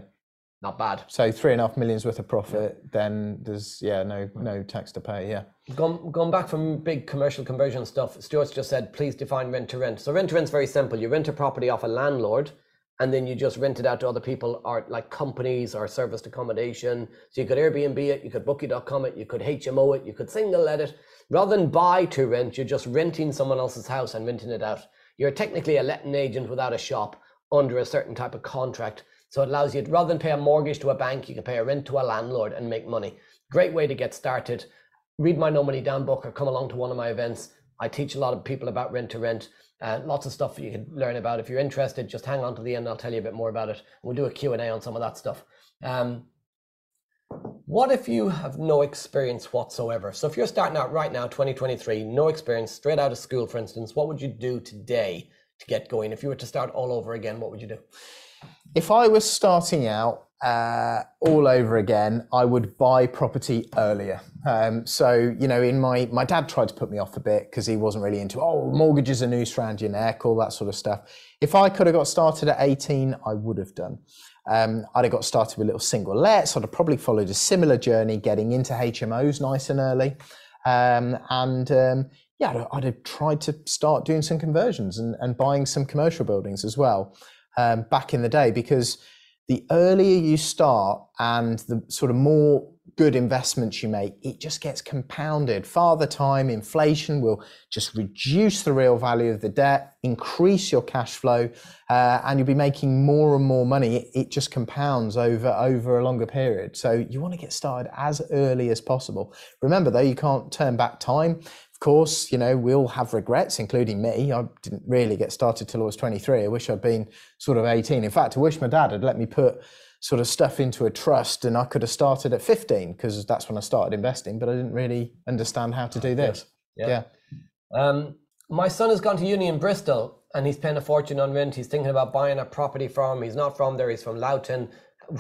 Not bad. So three and a half millions worth of profit, then there's yeah no no tax to pay. Yeah. Going, going back from big commercial conversion stuff, Stuart's just said, please define rent to rent. So rent to rent's very simple. You rent a property off a landlord, and then you just rent it out to other people, or like companies or serviced accommodation. So you could Airbnb it, you could Booking.com it, you could HMO it, you could single let it. Rather than buy to rent, you're just renting someone else's house and renting it out. You're technically a letting agent without a shop under a certain type of contract. So it allows you, rather than pay a mortgage to a bank, you can pay a rent to a landlord and make money. Great way to get started. Read my No Money Down book or come along to one of my events. I teach a lot of people about rent to rent. Uh, lots of stuff you can learn about. If you're interested, just hang on to the end. I'll tell you a bit more about it. We'll do a Q&A on some of that stuff. Um, what if you have no experience whatsoever? So if you're starting out right now, 2023, no experience, straight out of school, for instance, what would you do today to get going? If you were to start all over again, what would you do? If I was starting out uh, all over again, I would buy property earlier. Um, so you know, in my my dad tried to put me off a bit because he wasn't really into oh mortgages are noose around your neck, all that sort of stuff. If I could have got started at 18, I would have done. Um, I'd have got started with little single lets. I'd have probably followed a similar journey, getting into HMOs nice and early, um, and um, yeah, I'd have, I'd have tried to start doing some conversions and, and buying some commercial buildings as well um, back in the day because the earlier you start and the sort of more good investments you make, it just gets compounded. Father time, inflation will just reduce the real value of the debt, increase your cash flow, uh, and you'll be making more and more money. It, it just compounds over over a longer period. So you want to get started as early as possible. Remember though, you can't turn back time. Of course, you know, we all have regrets, including me. I didn't really get started till I was 23. I wish I'd been sort of 18. In fact, I wish my dad had let me put sort of stuff into a trust and I could have started at 15 because that's when I started investing, but I didn't really understand how to do this. Yeah. yeah. Um, my son has gone to uni in Bristol and he's paying a fortune on rent. He's thinking about buying a property from. He's not from there. He's from Loughton.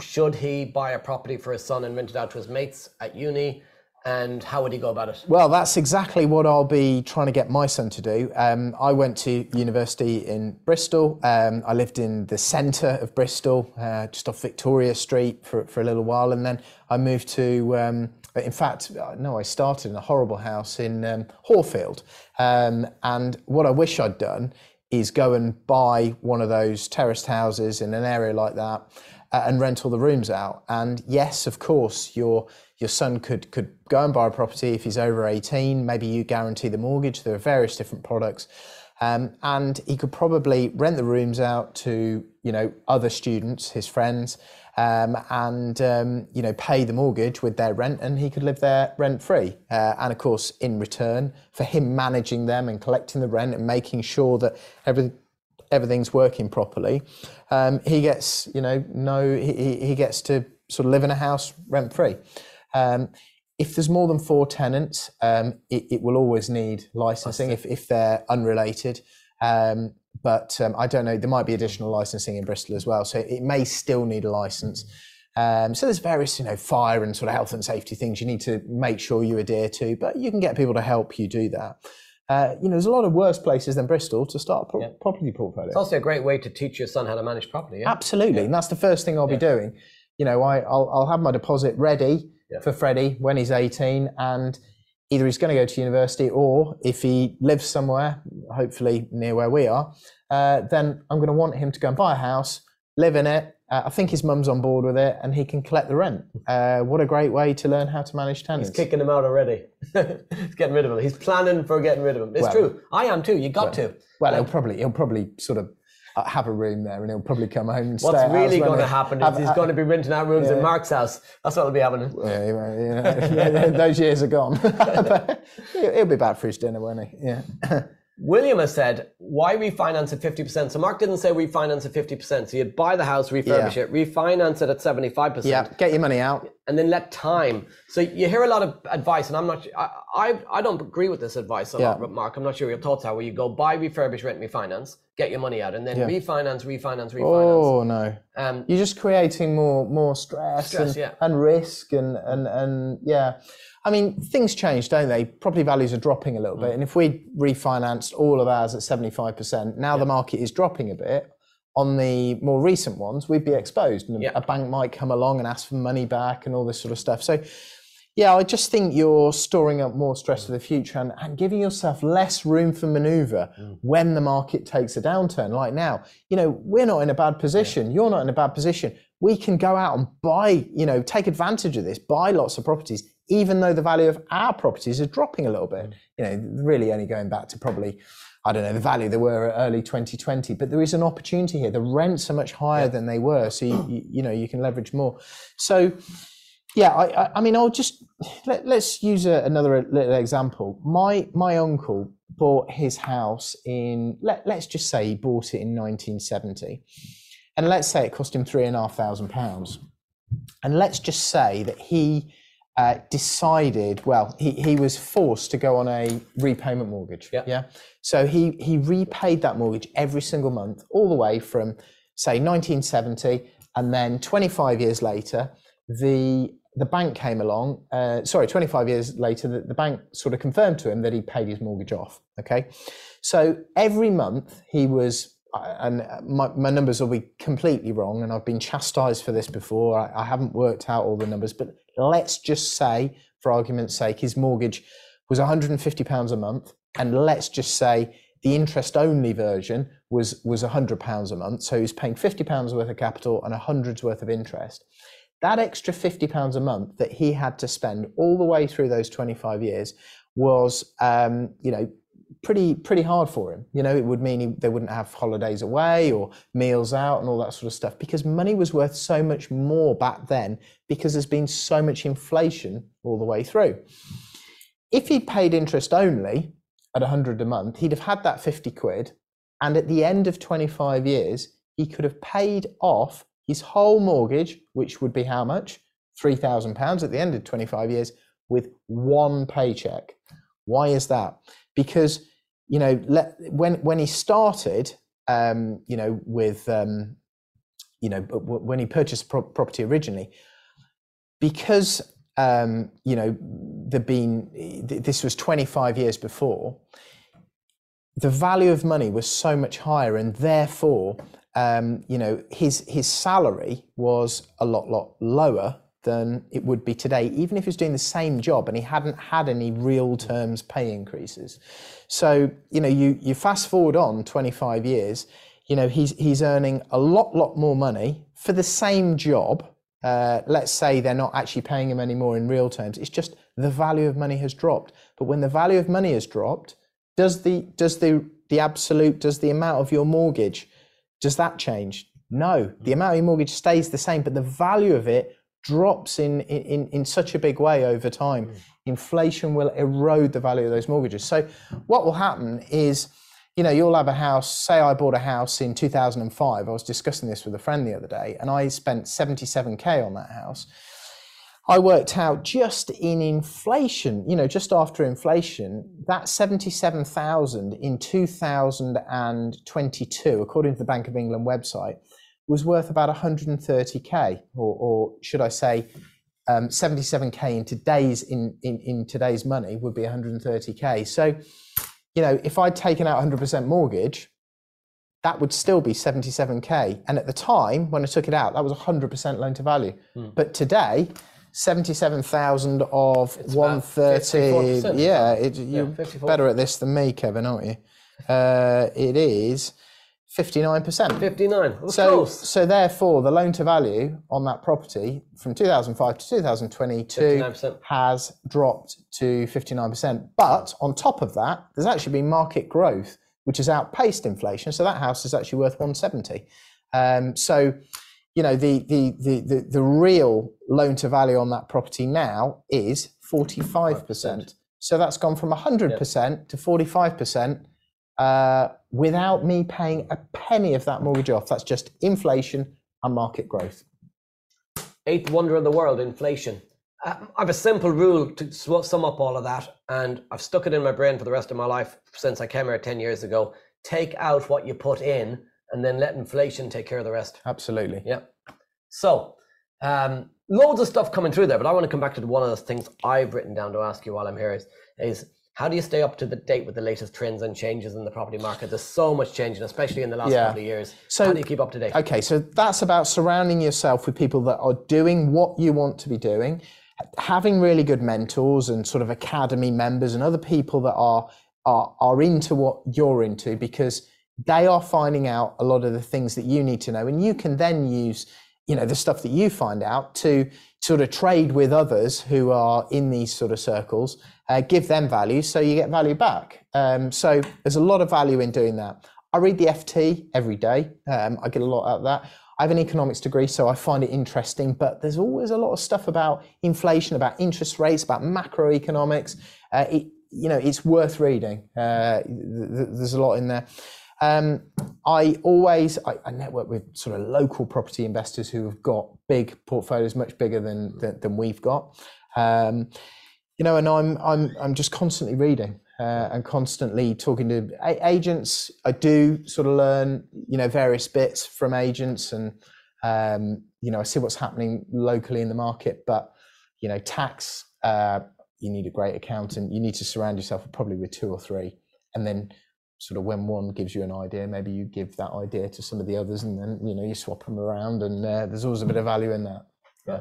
Should he buy a property for his son and rent it out to his mates at uni? And how would he go about it? Well, that's exactly what I'll be trying to get my son to do. Um, I went to university in Bristol. Um, I lived in the centre of Bristol, uh, just off Victoria Street for, for a little while. And then I moved to, um, in fact, uh, no, I started in a horrible house in um, Horfield. Um, and what I wish I'd done is go and buy one of those terraced houses in an area like that uh, and rent all the rooms out. And yes, of course, your your son could could go and buy a property if he's over 18. Maybe you guarantee the mortgage. There are various different products. Um, and he could probably rent the rooms out to you know other students, his friends, um, and um, you know pay the mortgage with their rent, and he could live there rent free. Uh, and of course, in return for him managing them and collecting the rent and making sure that everything everything's working properly, um, he gets you know no he, he- gets to sort of live in a house rent free. Um, if there's more than four tenants, um, it, it will always need licensing if, if they're unrelated. Um, but um, I don't know, there might be additional licensing in Bristol as well. So it may still need a license. Um, so there's various, you know, fire and sort of health and safety things you need to make sure you adhere to, but you can get people to help you do that. Uh, you know, there's a lot of worse places than Bristol to start a pro- property portfolio. It's also a great way to teach your son how to manage property. Yeah? Absolutely, and that's the first thing I'll be doing. You know, I, I'll, I'll have my deposit ready Yeah. for Freddie when he's 18, and either he's going to go to university or if he lives somewhere, hopefully near where we are, uh, then I'm going to want him to go and buy a house, live in it. Uh, I think his mum's on board with it, and he can collect the rent. Uh, what a great way to learn how to manage tenants. He's kicking him out already. [laughs] He's getting rid of him. He's planning for getting rid of him. It's Well- true. I am too. You got to. well, he'll probably he'll probably sort of uh, have a room there, and he'll probably come home and stay. What's really going to happen is Have- he's going to be renting out rooms in Mark's house. That's what'll be happening. Yeah, yeah, [laughs] yeah, those years are gone. [laughs] He'll be back for his dinner, won't he? Yeah. William has said, why refinance at 50%? So Mark didn't say refinance at 50%. So you'd buy the house, refurbish Yeah. it, refinance it at 75%. Yeah, get your money out. and then let time. So you hear a lot of advice, and I'm not. I I, I don't agree with this advice a Yeah. lot, Mark. I'm not sure your thoughts are. Where you go buy, refurbish, rent, refinance, get your money out, and then Yeah. refinance, refinance, refinance. Oh no. Um, You're just creating more more stress, Stress, and, and risk and, and and yeah. I mean, things change, don't they? Property values are dropping a little Mm. bit, and if we refinanced all of ours at seventy five percent, now the market is dropping a bit. On the more recent ones, we'd be exposed, and Yeah. a bank might come along and ask for money back and all this sort of stuff. So, yeah, I just think you're storing up more stress for the future and, and giving yourself less room for maneuver when the market takes a downturn. Like now, you know, we're not in a bad position. You're not in a bad position. We can go out and buy, you know, take advantage of this, buy lots of properties, even though the value of our properties is dropping a little bit. You know, really only going back to probably, I don't know, the value they were early 2020. But there is an opportunity here. The rents are much higher than they were, so you, you, you know you can leverage more. So yeah, I, I, I mean, I'll just let, let's use a, another little example. My my uncle bought his house in let, let's just say he bought it in 1970, and let's say it cost him three and a half thousand pounds, and let's just say that he uh, decided, well, he, he was forced to go on a repayment mortgage. Yeah. yeah. So he he repaid that mortgage every single month, all the way from say 1970, and then 25 years later, the the bank came along. Uh, sorry, 25 years later, the, the bank sort of confirmed to him that he paid his mortgage off. Okay, so every month he was, uh, and my, my numbers will be completely wrong, and I've been chastised for this before. I, I haven't worked out all the numbers, but let's just say, for argument's sake, his mortgage was 150 pounds a month, and let's just say the interest only version was was 100 pounds a month. So he was paying 50 pounds worth of capital and a hundred's worth of interest that extra 50 pounds a month that he had to spend all the way through those 25 years was um, you know pretty pretty hard for him you know it would mean he, they wouldn't have holidays away or meals out and all that sort of stuff because money was worth so much more back then because there's been so much inflation all the way through if he'd paid interest only at 100 a month he'd have had that 50 quid and at the end of 25 years he could have paid off his whole mortgage, which would be how much? £3,000 at the end of 25 years with one paycheck. Why is that? Because, you know, let, when, when he started, um, you know, with, um, you know, when he purchased pro- property originally, because, um, you know, there'd been, this was 25 years before, the value of money was so much higher and therefore um, you know his his salary was a lot lot lower than it would be today even if he was doing the same job and he hadn't had any real terms pay increases. So you know you you fast forward on 25 years you know he's he's earning a lot lot more money for the same job. Uh, let's say they're not actually paying him any more in real terms. It's just the value of money has dropped. But when the value of money has dropped does the does the the absolute does the amount of your mortgage does that change? No. The amount of your mortgage stays the same but the value of it drops in in in such a big way over time mm. inflation will erode the value of those mortgages. So what will happen is you know you'll have a house say i bought a house in 2005 i was discussing this with a friend the other day and i spent 77k on that house. I worked out just in inflation, you know, just after inflation, that 77,000 in 2022, according to the Bank of England website, was worth about 130k, or, or should I say, um, 77k in today's in, in in today's money would be 130k. So, you know, if I'd taken out 100% mortgage, that would still be 77k. And at the time when I took it out, that was 100% loan to value. But today, 77,000 of about 130. Yeah, it, you're 54. better at this than me, Kevin, aren't you? Uh, it is 59%. 59. Well, So, close. so therefore, the loan to value on that property from 2005 to 2022 59%. has dropped to 59%. But on top of that, there's actually been market growth, which has outpaced inflation. So that house is actually worth 170. Um, so, you know, the, the, the, the, the real loan to value on that property now is 45%. So that's gone from 100% to 45% uh, without me paying a penny of that mortgage off. That's just inflation and market growth. eighth wonder of the world, inflation. Um, I have a simple rule to sum up all of that, and I've stuck it in my brain for the rest of my life since I came here 10 years ago. Take out what you put in, and then let inflation take care of the rest. Absolutely. Yeah. So, um, loads of stuff coming through there, but I want to come back to one of the things I've written down to ask you while I'm here is, is how do you stay up to the date with the latest trends and changes in the property market? There's so much changing, especially in the last yeah. couple of years. So, how do you keep up to date? Okay, so that's about surrounding yourself with people that are doing what you want to be doing having really good mentors and sort of academy members and other people that are are are into what you're into because they are finding out a lot of the things that you need to know and you can then use you know the stuff that you find out to sort of trade with others who are in these sort of circles uh, give them value so you get value back um, so there's a lot of value in doing that i read the ft every day um, i get a lot out of that I have an economics degree, so I find it interesting, but there's always a lot of stuff about inflation, about interest rates, about macroeconomics. Uh, it, you know, it's worth reading. Uh, th- there's a lot in there. Um, I always I, I, network with sort of local property investors who have got big portfolios, much bigger than than, than we've got. Um, you know, and I'm I'm I'm just constantly reading uh, and constantly talking to agents. I do sort of learn, you know, various bits from agents, and um, you know, I see what's happening locally in the market. But you know, tax, uh, you need a great accountant. You need to surround yourself probably with two or three, and then sort of when one gives you an idea, maybe you give that idea to some of the others, and then you know you swap them around, and uh, there's always a bit of value in that. Yeah.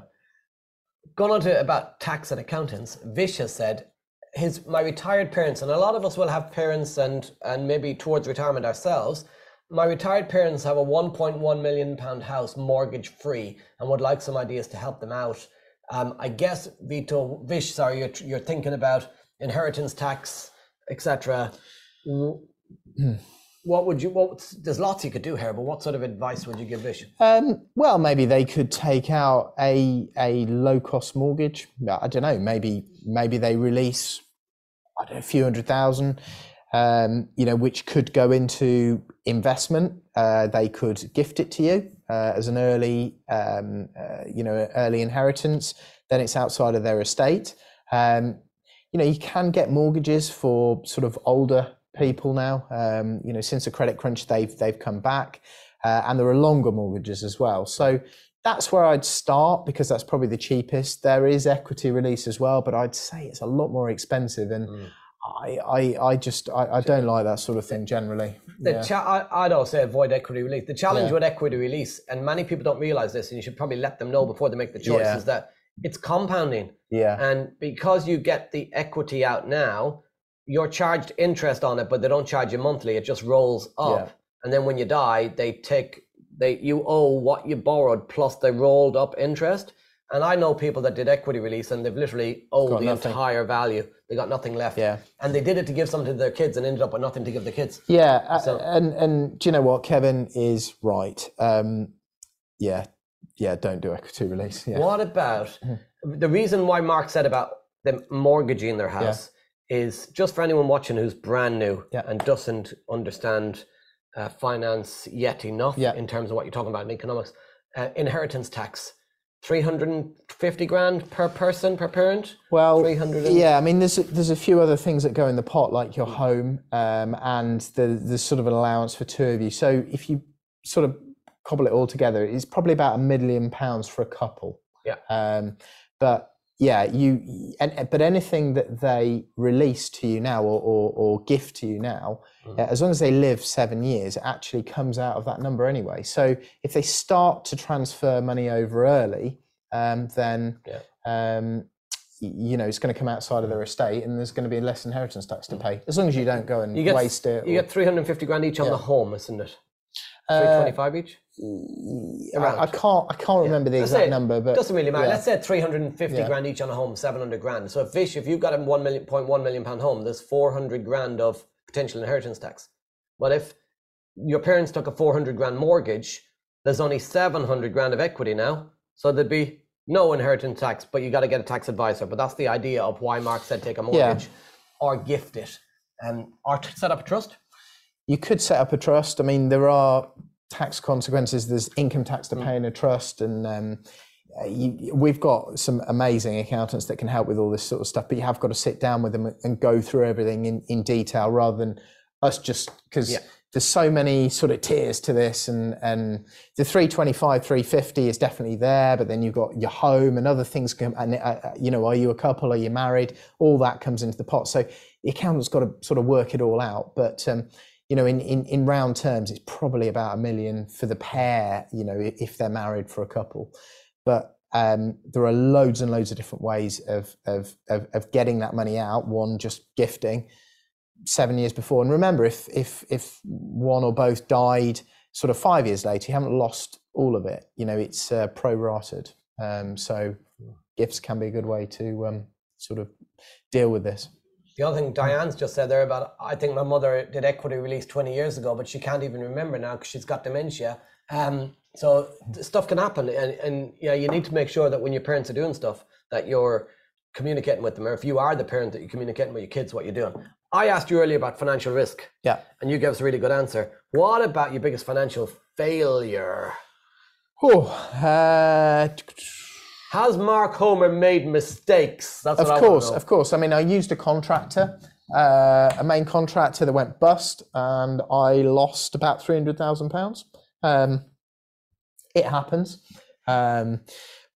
Gone on to about tax and accountants. Vish has said his my retired parents, and a lot of us will have parents and and maybe towards retirement ourselves. My retired parents have a 1.1 million pound house mortgage free and would like some ideas to help them out. Um, I guess Vito Vish, sorry, you're you're thinking about inheritance tax, etc. [clears throat] what would you what there's lots you could do here but what sort of advice would you give vision um, well maybe they could take out a a low cost mortgage i don't know maybe maybe they release i don't know a few hundred thousand um, you know which could go into investment. Uh, they could gift it to you uh, as an early um, uh, you know early inheritance. Then it's outside of their estate. Um, you know you can get mortgages for sort of older people now. Um, you know, since the credit crunch, they've they've come back, uh, and there are longer mortgages as well. So that's where I'd start because that's probably the cheapest. There is equity release as well, but I'd say it's a lot more expensive and. Mm. I, I, I just I, I don't like that sort of thing generally. The yeah. cha- I, don't say avoid equity release. The challenge yeah. with equity release, and many people don't realize this, and you should probably let them know before they make the choice, yeah. is that it's compounding. Yeah. And because you get the equity out now, you're charged interest on it, but they don't charge you monthly. It just rolls up, yeah. and then when you die, they take they you owe what you borrowed plus the rolled up interest. And I know people that did equity release and they've literally owed the nothing. entire value. They got nothing left. Yeah. And they did it to give something to their kids and ended up with nothing to give the kids. Yeah. So, and and do you know what? Kevin is right. Um, yeah. Yeah. Don't do equity release. Yeah. What about the reason why Mark said about them mortgaging their house? Yeah is just for anyone watching who's brand new yeah. and doesn't understand uh, finance yet enough yeah. in terms of what you're talking about in economics. Uh, inheritance tax. 350 grand per person per parent well 300 and... yeah i mean there's a, there's a few other things that go in the pot like your home um, and the, there's sort of an allowance for two of you so if you sort of cobble it all together it's probably about a million pounds for a couple yeah um, but yeah, you and but anything that they release to you now or or, or gift to you now, mm. uh, as long as they live seven years, it actually comes out of that number anyway. So if they start to transfer money over early, um, then yeah. um, you know it's going to come outside of their estate, and there's going to be less inheritance tax to mm. pay. As long as you don't go and you get, waste it. You or, get 350 grand each on yeah. the home, isn't it? 325 uh, each. I, I, can't. I can't remember the exact number, but doesn't really matter. Yeah. Let's say 350 yeah. grand each on a home, 700 grand. So if if you've got a one million point one million pound home, there's 400 grand of potential inheritance tax. But if your parents took a 400 grand mortgage, there's only 700 grand of equity now, so there'd be no inheritance tax. But you got to get a tax advisor. But that's the idea of why Mark said take a mortgage or gift it, um, or set up a trust. You could set up a trust. I mean, there are tax consequences. There's income tax to mm. pay in a trust, and um, you, we've got some amazing accountants that can help with all this sort of stuff, but you have got to sit down with them and go through everything in, in detail rather than us just because yeah. there's so many sort of tiers to this and and the 325 350 is definitely there but then you've got your home and other things come and uh, uh, you know are you a couple are you married all that comes into the pot so the accountant's got to sort of work it all out but um, you know, in, in, in round terms, it's probably about a million for the pair, you know, if they're married for a couple. But um, there are loads and loads of different ways of, of, of, of, getting that money out. One, just gifting seven years before. And remember, if, if, if one or both died sort of five years later, you haven't lost all of it. You know, it's uh, prorated. Um, so gifts can be a good way to um, sort of deal with this. The other thing Diane's just said there about, I think my mother did equity release 20 years ago, but she can't even remember now because she's got dementia. Um, so stuff can happen, and, and yeah, you need to make sure that when your parents are doing stuff, that you're communicating with them, or if you are the parent that you're communicating with your kids what you're doing. I asked you earlier about financial risk. Yeah. And you gave us a really good answer. What about your biggest financial failure? Oh, uh, has Mark Homer made mistakes? That's of course, of course. I mean, I used a contractor, uh, a main contractor that went bust, and I lost about three hundred thousand pounds. Um, it happens, um,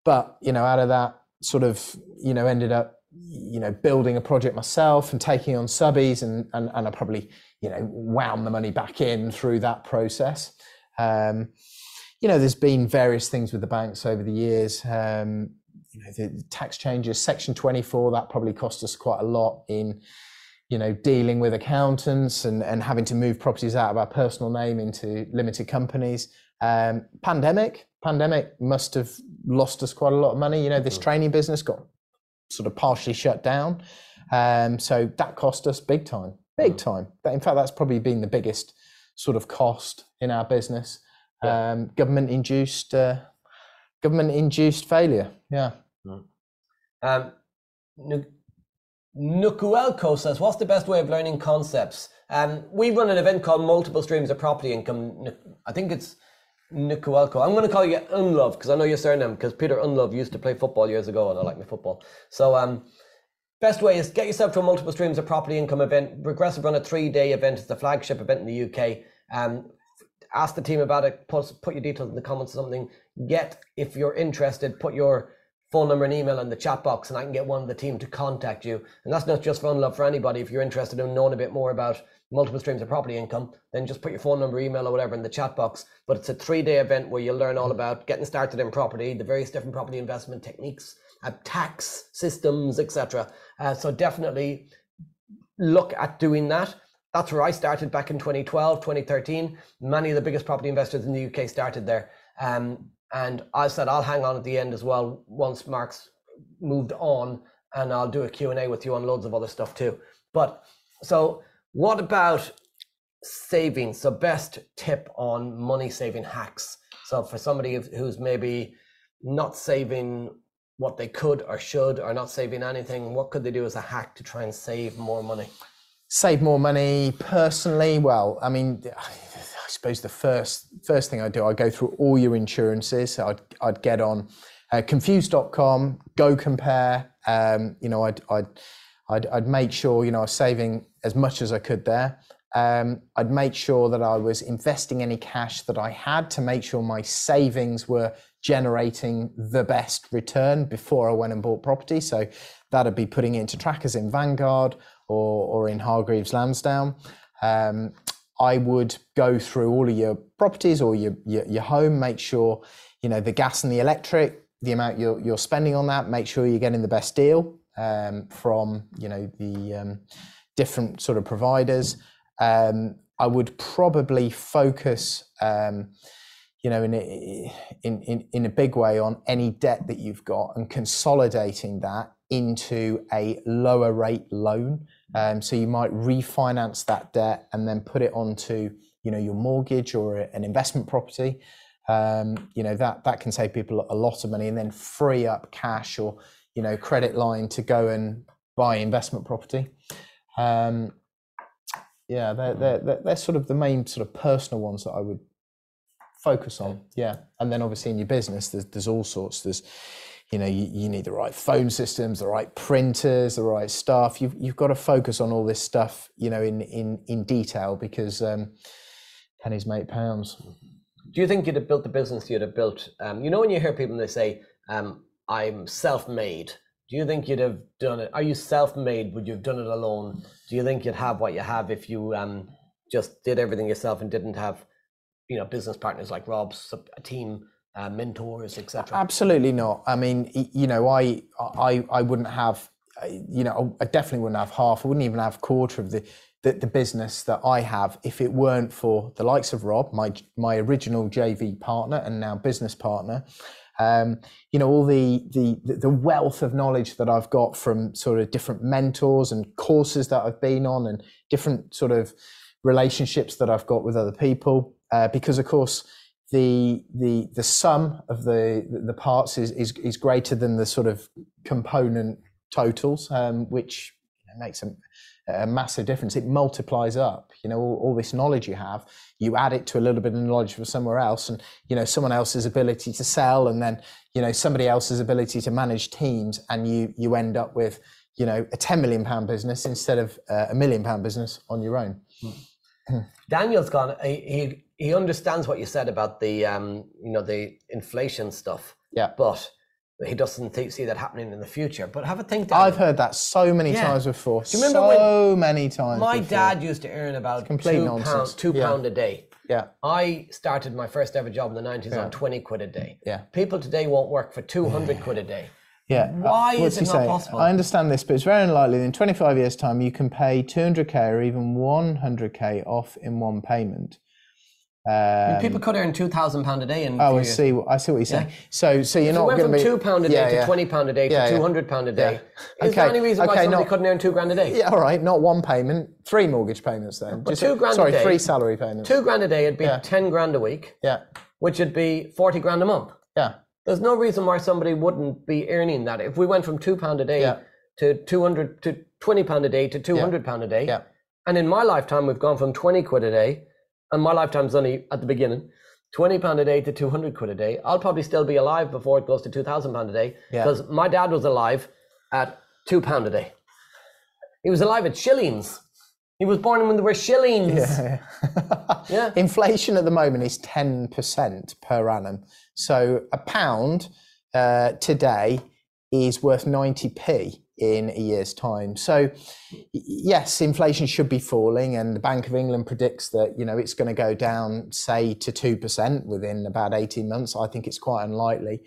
but you know, out of that, sort of, you know, ended up, you know, building a project myself and taking on subbies, and and, and I probably, you know, wound the money back in through that process. Um, you know, there's been various things with the banks over the years. Um, you know, the tax changes, Section 24, that probably cost us quite a lot in, you know, dealing with accountants and, and having to move properties out of our personal name into limited companies. Um, pandemic, pandemic must have lost us quite a lot of money. You know, this mm. training business got sort of partially shut down. Um, so that cost us big time, big mm. time. In fact, that's probably been the biggest sort of cost in our business um, government induced uh, government induced failure. Yeah. Mm. Um, Nkululeko says, "What's the best way of learning concepts?" Um, we run an event called Multiple Streams of Property Income. I think it's Nkululeko. I'm going to call you Ndlovu because I know your surname because Peter Ndlovu used to play football years ago and I like my football. So, um, best way is get yourself to a Multiple Streams of Property Income event. Progressive run a three day event. It's the flagship event in the UK. Um, ask the team about it. Put, put your details in the comments or something. Get, if you're interested, put your phone number and email in the chat box and I can get one of the team to contact you. And that's not just fun love for anybody. If you're interested in knowing a bit more about multiple streams of property income, then just put your phone number, email, or whatever in the chat box. But it's a three day event where you'll learn all about getting started in property, the various different property investment techniques, uh, tax systems, etc. Uh, so definitely look at doing that. That's where I started back in 2012, 2013. Many of the biggest property investors in the UK started there. Um, and I said I'll hang on at the end as well once Mark's moved on, and I'll do a Q&A with you on loads of other stuff too. But so what about saving? So best tip on money saving hacks. So for somebody who's maybe not saving what they could or should or not saving anything, what could they do as a hack to try and save more money? Save more money personally? Well i mean i suppose the first first thing i do i go through all your insurances. I'd, I'd get on uh, confused.com go compare. Um, you know I'd, I'd, I'd i'd make sure you know i was saving as much as i could there. Um, I'd make sure that I was investing any cash that I had to make sure my savings were generating the best return before I went and bought property. So that'd be putting it into trackers in Vanguard or, or in Hargreaves Lansdown. Um, I would go through all of your properties or your, your, your, home, make sure, you know, the gas and the electric, the amount you're, you're spending on that, make sure you're getting the best deal um, from, you know, the um, different sort of providers. Um, I would probably focus, um, you know, in a, in, in, in a big way on any debt that you've got and consolidating that into a lower rate loan. Um, so you might refinance that debt and then put it onto you know your mortgage or an investment property. Um, you know that that can save people a lot of money and then free up cash or you know credit line to go and buy investment property. Um, yeah, they're, they're, they're, sort of the main sort of personal ones that I would focus on. Yeah, and then obviously in your business, there's there's all sorts. There's you know you, you need the right phone systems, the right printers, the right staff. You've you've got to focus on all this stuff, you know, in in in detail because um, pennies make pounds. Do you think you'd have built the business you'd have built? Um, you know, when you hear people they say, um, "I'm self-made." Do you think you'd have done it? Are you self-made? Would you have done it alone? Do you think you'd have what you have if you um, just did everything yourself and didn't have, you know, business partners like Rob's, a team, uh, mentors, etc.? Absolutely not. I mean, you know, I I I wouldn't have, you know, I definitely wouldn't have half. I wouldn't even have quarter of the. The, the business that I have, if it weren't for the likes of Rob, my my original JV partner and now business partner, um, you know all the, the the wealth of knowledge that I've got from sort of different mentors and courses that I've been on and different sort of relationships that I've got with other people uh, because of course the the the sum of the the parts is is, is greater than the sort of component totals um, which makes a, a massive difference. It multiplies up. You know, all, all, this knowledge you have, you add it to a little bit of knowledge from somewhere else, and you know, someone else's ability to sell, and then you know, somebody else's ability to manage teams, and you you end up with you know a ten million pound business instead of uh, a million pound business on your own. Daniel's gone. He, he understands what you said about the um you know the inflation stuff. Yeah, but he doesn't think, see that happening in the future. But have a think. Daniel. I've heard that so many yeah. times before. Do you remember so many times? My before. dad used to earn about two pounds, two yeah. pound a day. Yeah. I started my first ever job in the nineties yeah. on twenty quid a day. Yeah. People today won't work for two hundred quid a day. Yeah. Why uh, is it not possible? I understand this, but it's very unlikely in 25 years' time you can pay 200k or even 100k off in one payment. Um, people could earn two thousand pound a day. In oh, I see. I see what you're saying. Yeah. So, so you're if not going to be two pound a day yeah, to yeah. twenty pound a day to two hundred pound a day. Is okay. there any reason why okay, somebody not, couldn't earn two grand a day? Yeah, all right. Not one payment, three mortgage payments then. But Just two grand sorry, a day. three salary payments. Two grand a day. It'd be ten grand a week. Yeah. Which would be forty grand a month. Yeah. There's no reason why somebody wouldn't be earning that. If we went from two pound a day to two hundred to twenty pound a day to two hundred pound a day. Yeah. And in my lifetime, we've gone from twenty quid a day and my lifetime's only at the beginning, 20 pound a day to 200 quid a day. I'll probably still be alive before it goes to 2,000 pound a day because yeah. my dad was alive at two pound a day. He was alive at shillings. He was born when there were shillings. Yeah. [laughs] yeah. Inflation at the moment is 10% per annum. So a pound uh, today is worth 90p in a year's time. So yes, inflation should be falling, and the Bank of England predicts that you know it's going to go down, say, to two percent within about eighteen months. I think it's quite unlikely.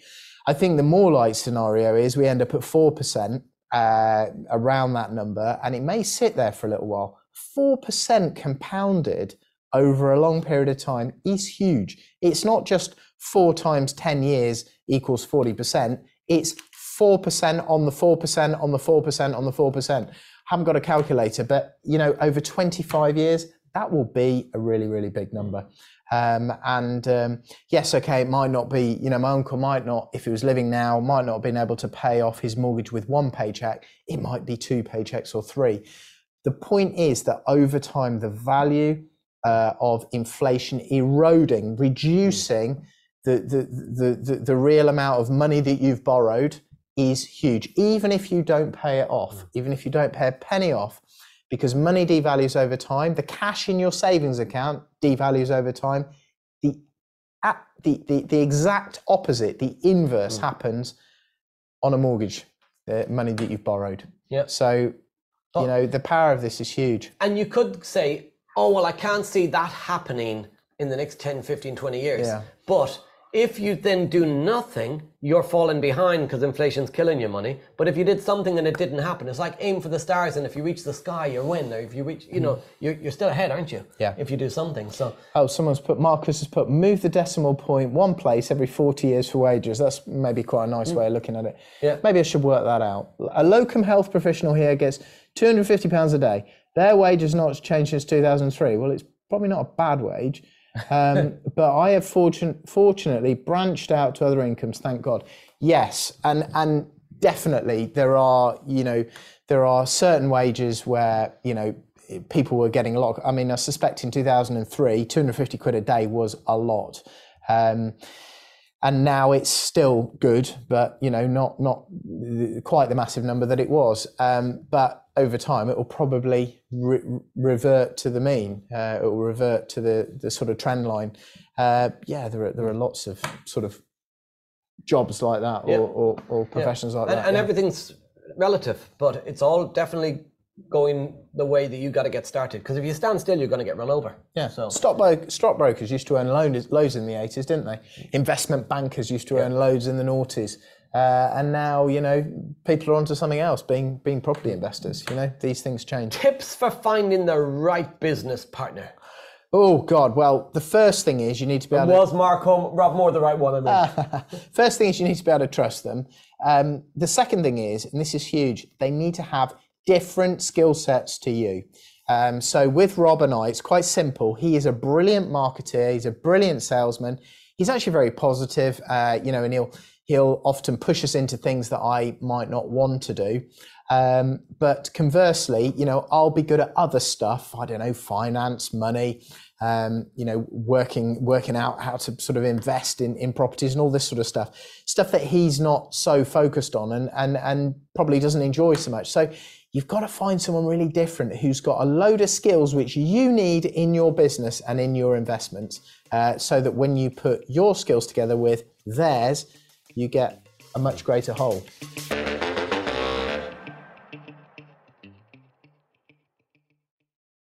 I think the more likely scenario is we end up at four percent uh, around that number, and it may sit there for a little while. Four percent compounded over a long period of time is huge. It's not just four times ten years equals forty percent. It's 4% on the 4% on the 4% on the 4%. Haven't got a calculator, but you know, over 25 years, that will be a really, really big number. Um, and um, yes, okay, it might not be, you know, my uncle might not, if he was living now, might not have been able to pay off his mortgage with one paycheck. It might be two paychecks or three. The point is that over time, the value uh, of inflation eroding, reducing the, the, the, the, the real amount of money that you've borrowed is huge. Even if you don't pay it off, even if you don't pay a penny off, because money devalues over time, the cash in your savings account devalues over time. The, the, the, the exact opposite, the inverse mm. happens on a mortgage, the money that you've borrowed. Yeah. So, you know, the power of this is huge. And you could say, oh, well, I can't see that happening in the next 10, 15, 20 years. Yeah. But if you then do nothing, you're falling behind because inflation's killing your money. But if you did something and it didn't happen, it's like aim for the stars, and if you reach the sky, you win. Or if you reach, you know, mm. you're, you're still ahead, aren't you? Yeah. If you do something. So. Oh, someone's put Marcus has put move the decimal point one place every forty years for wages. That's maybe quite a nice mm. way of looking at it. Yeah. Maybe I should work that out. A locum health professional here gets two hundred fifty pounds a day. Their wage has not changed since two thousand three. Well, it's probably not a bad wage. Um, [laughs] but I have fortunately branched out to other incomes, thank God. Yes, and and definitely there are you know there are certain wages where you know people were getting a lot. I mean, I suspect in 2003, 250 quid a day was a lot. Um, and now it's still good, but you know, not not quite the massive number that it was. Um, but over time, it will probably re- revert to the mean. Uh, it will revert to the the sort of trend line. Uh, yeah, there are there are lots of sort of jobs like that or, yeah. or, or, professions yeah. like and, that. And yeah. everything's relative, but it's all definitely going the way that you got to get started. Because if you stand still, you're going to get run over. Yeah. So stockbrokers, stockbrokers used to earn loads, loads in the 80s, didn't they? Investment bankers used to earn loads in the noughties. Uh, and now, you know, people are onto something else, being being property investors. You know, these things change. Tips for finding the right business partner. Oh God! Well, the first thing is you need to be able. Was to... Mark Homer, Rob Moore the right one? I mean. [laughs] first thing is you need to be able to trust them. Um, the second thing is, and this is huge, they need to have different skill sets to you. Um, so with Rob and I, it's quite simple. He is a brilliant marketer. He's a brilliant salesman. He's actually very positive, uh, you know, and he'll he'll often push us into things that I might not want to do. Um, but conversely, you know, I'll be good at other stuff. I don't know, finance, money, um, you know, working working out how to sort of invest in, in properties and all this sort of stuff. Stuff that he's not so focused on and and and probably doesn't enjoy so much. So you've got to find someone really different who's got a load of skills which you need in your business and in your investments, uh, so that when you put your skills together with theirs, you get a much greater whole.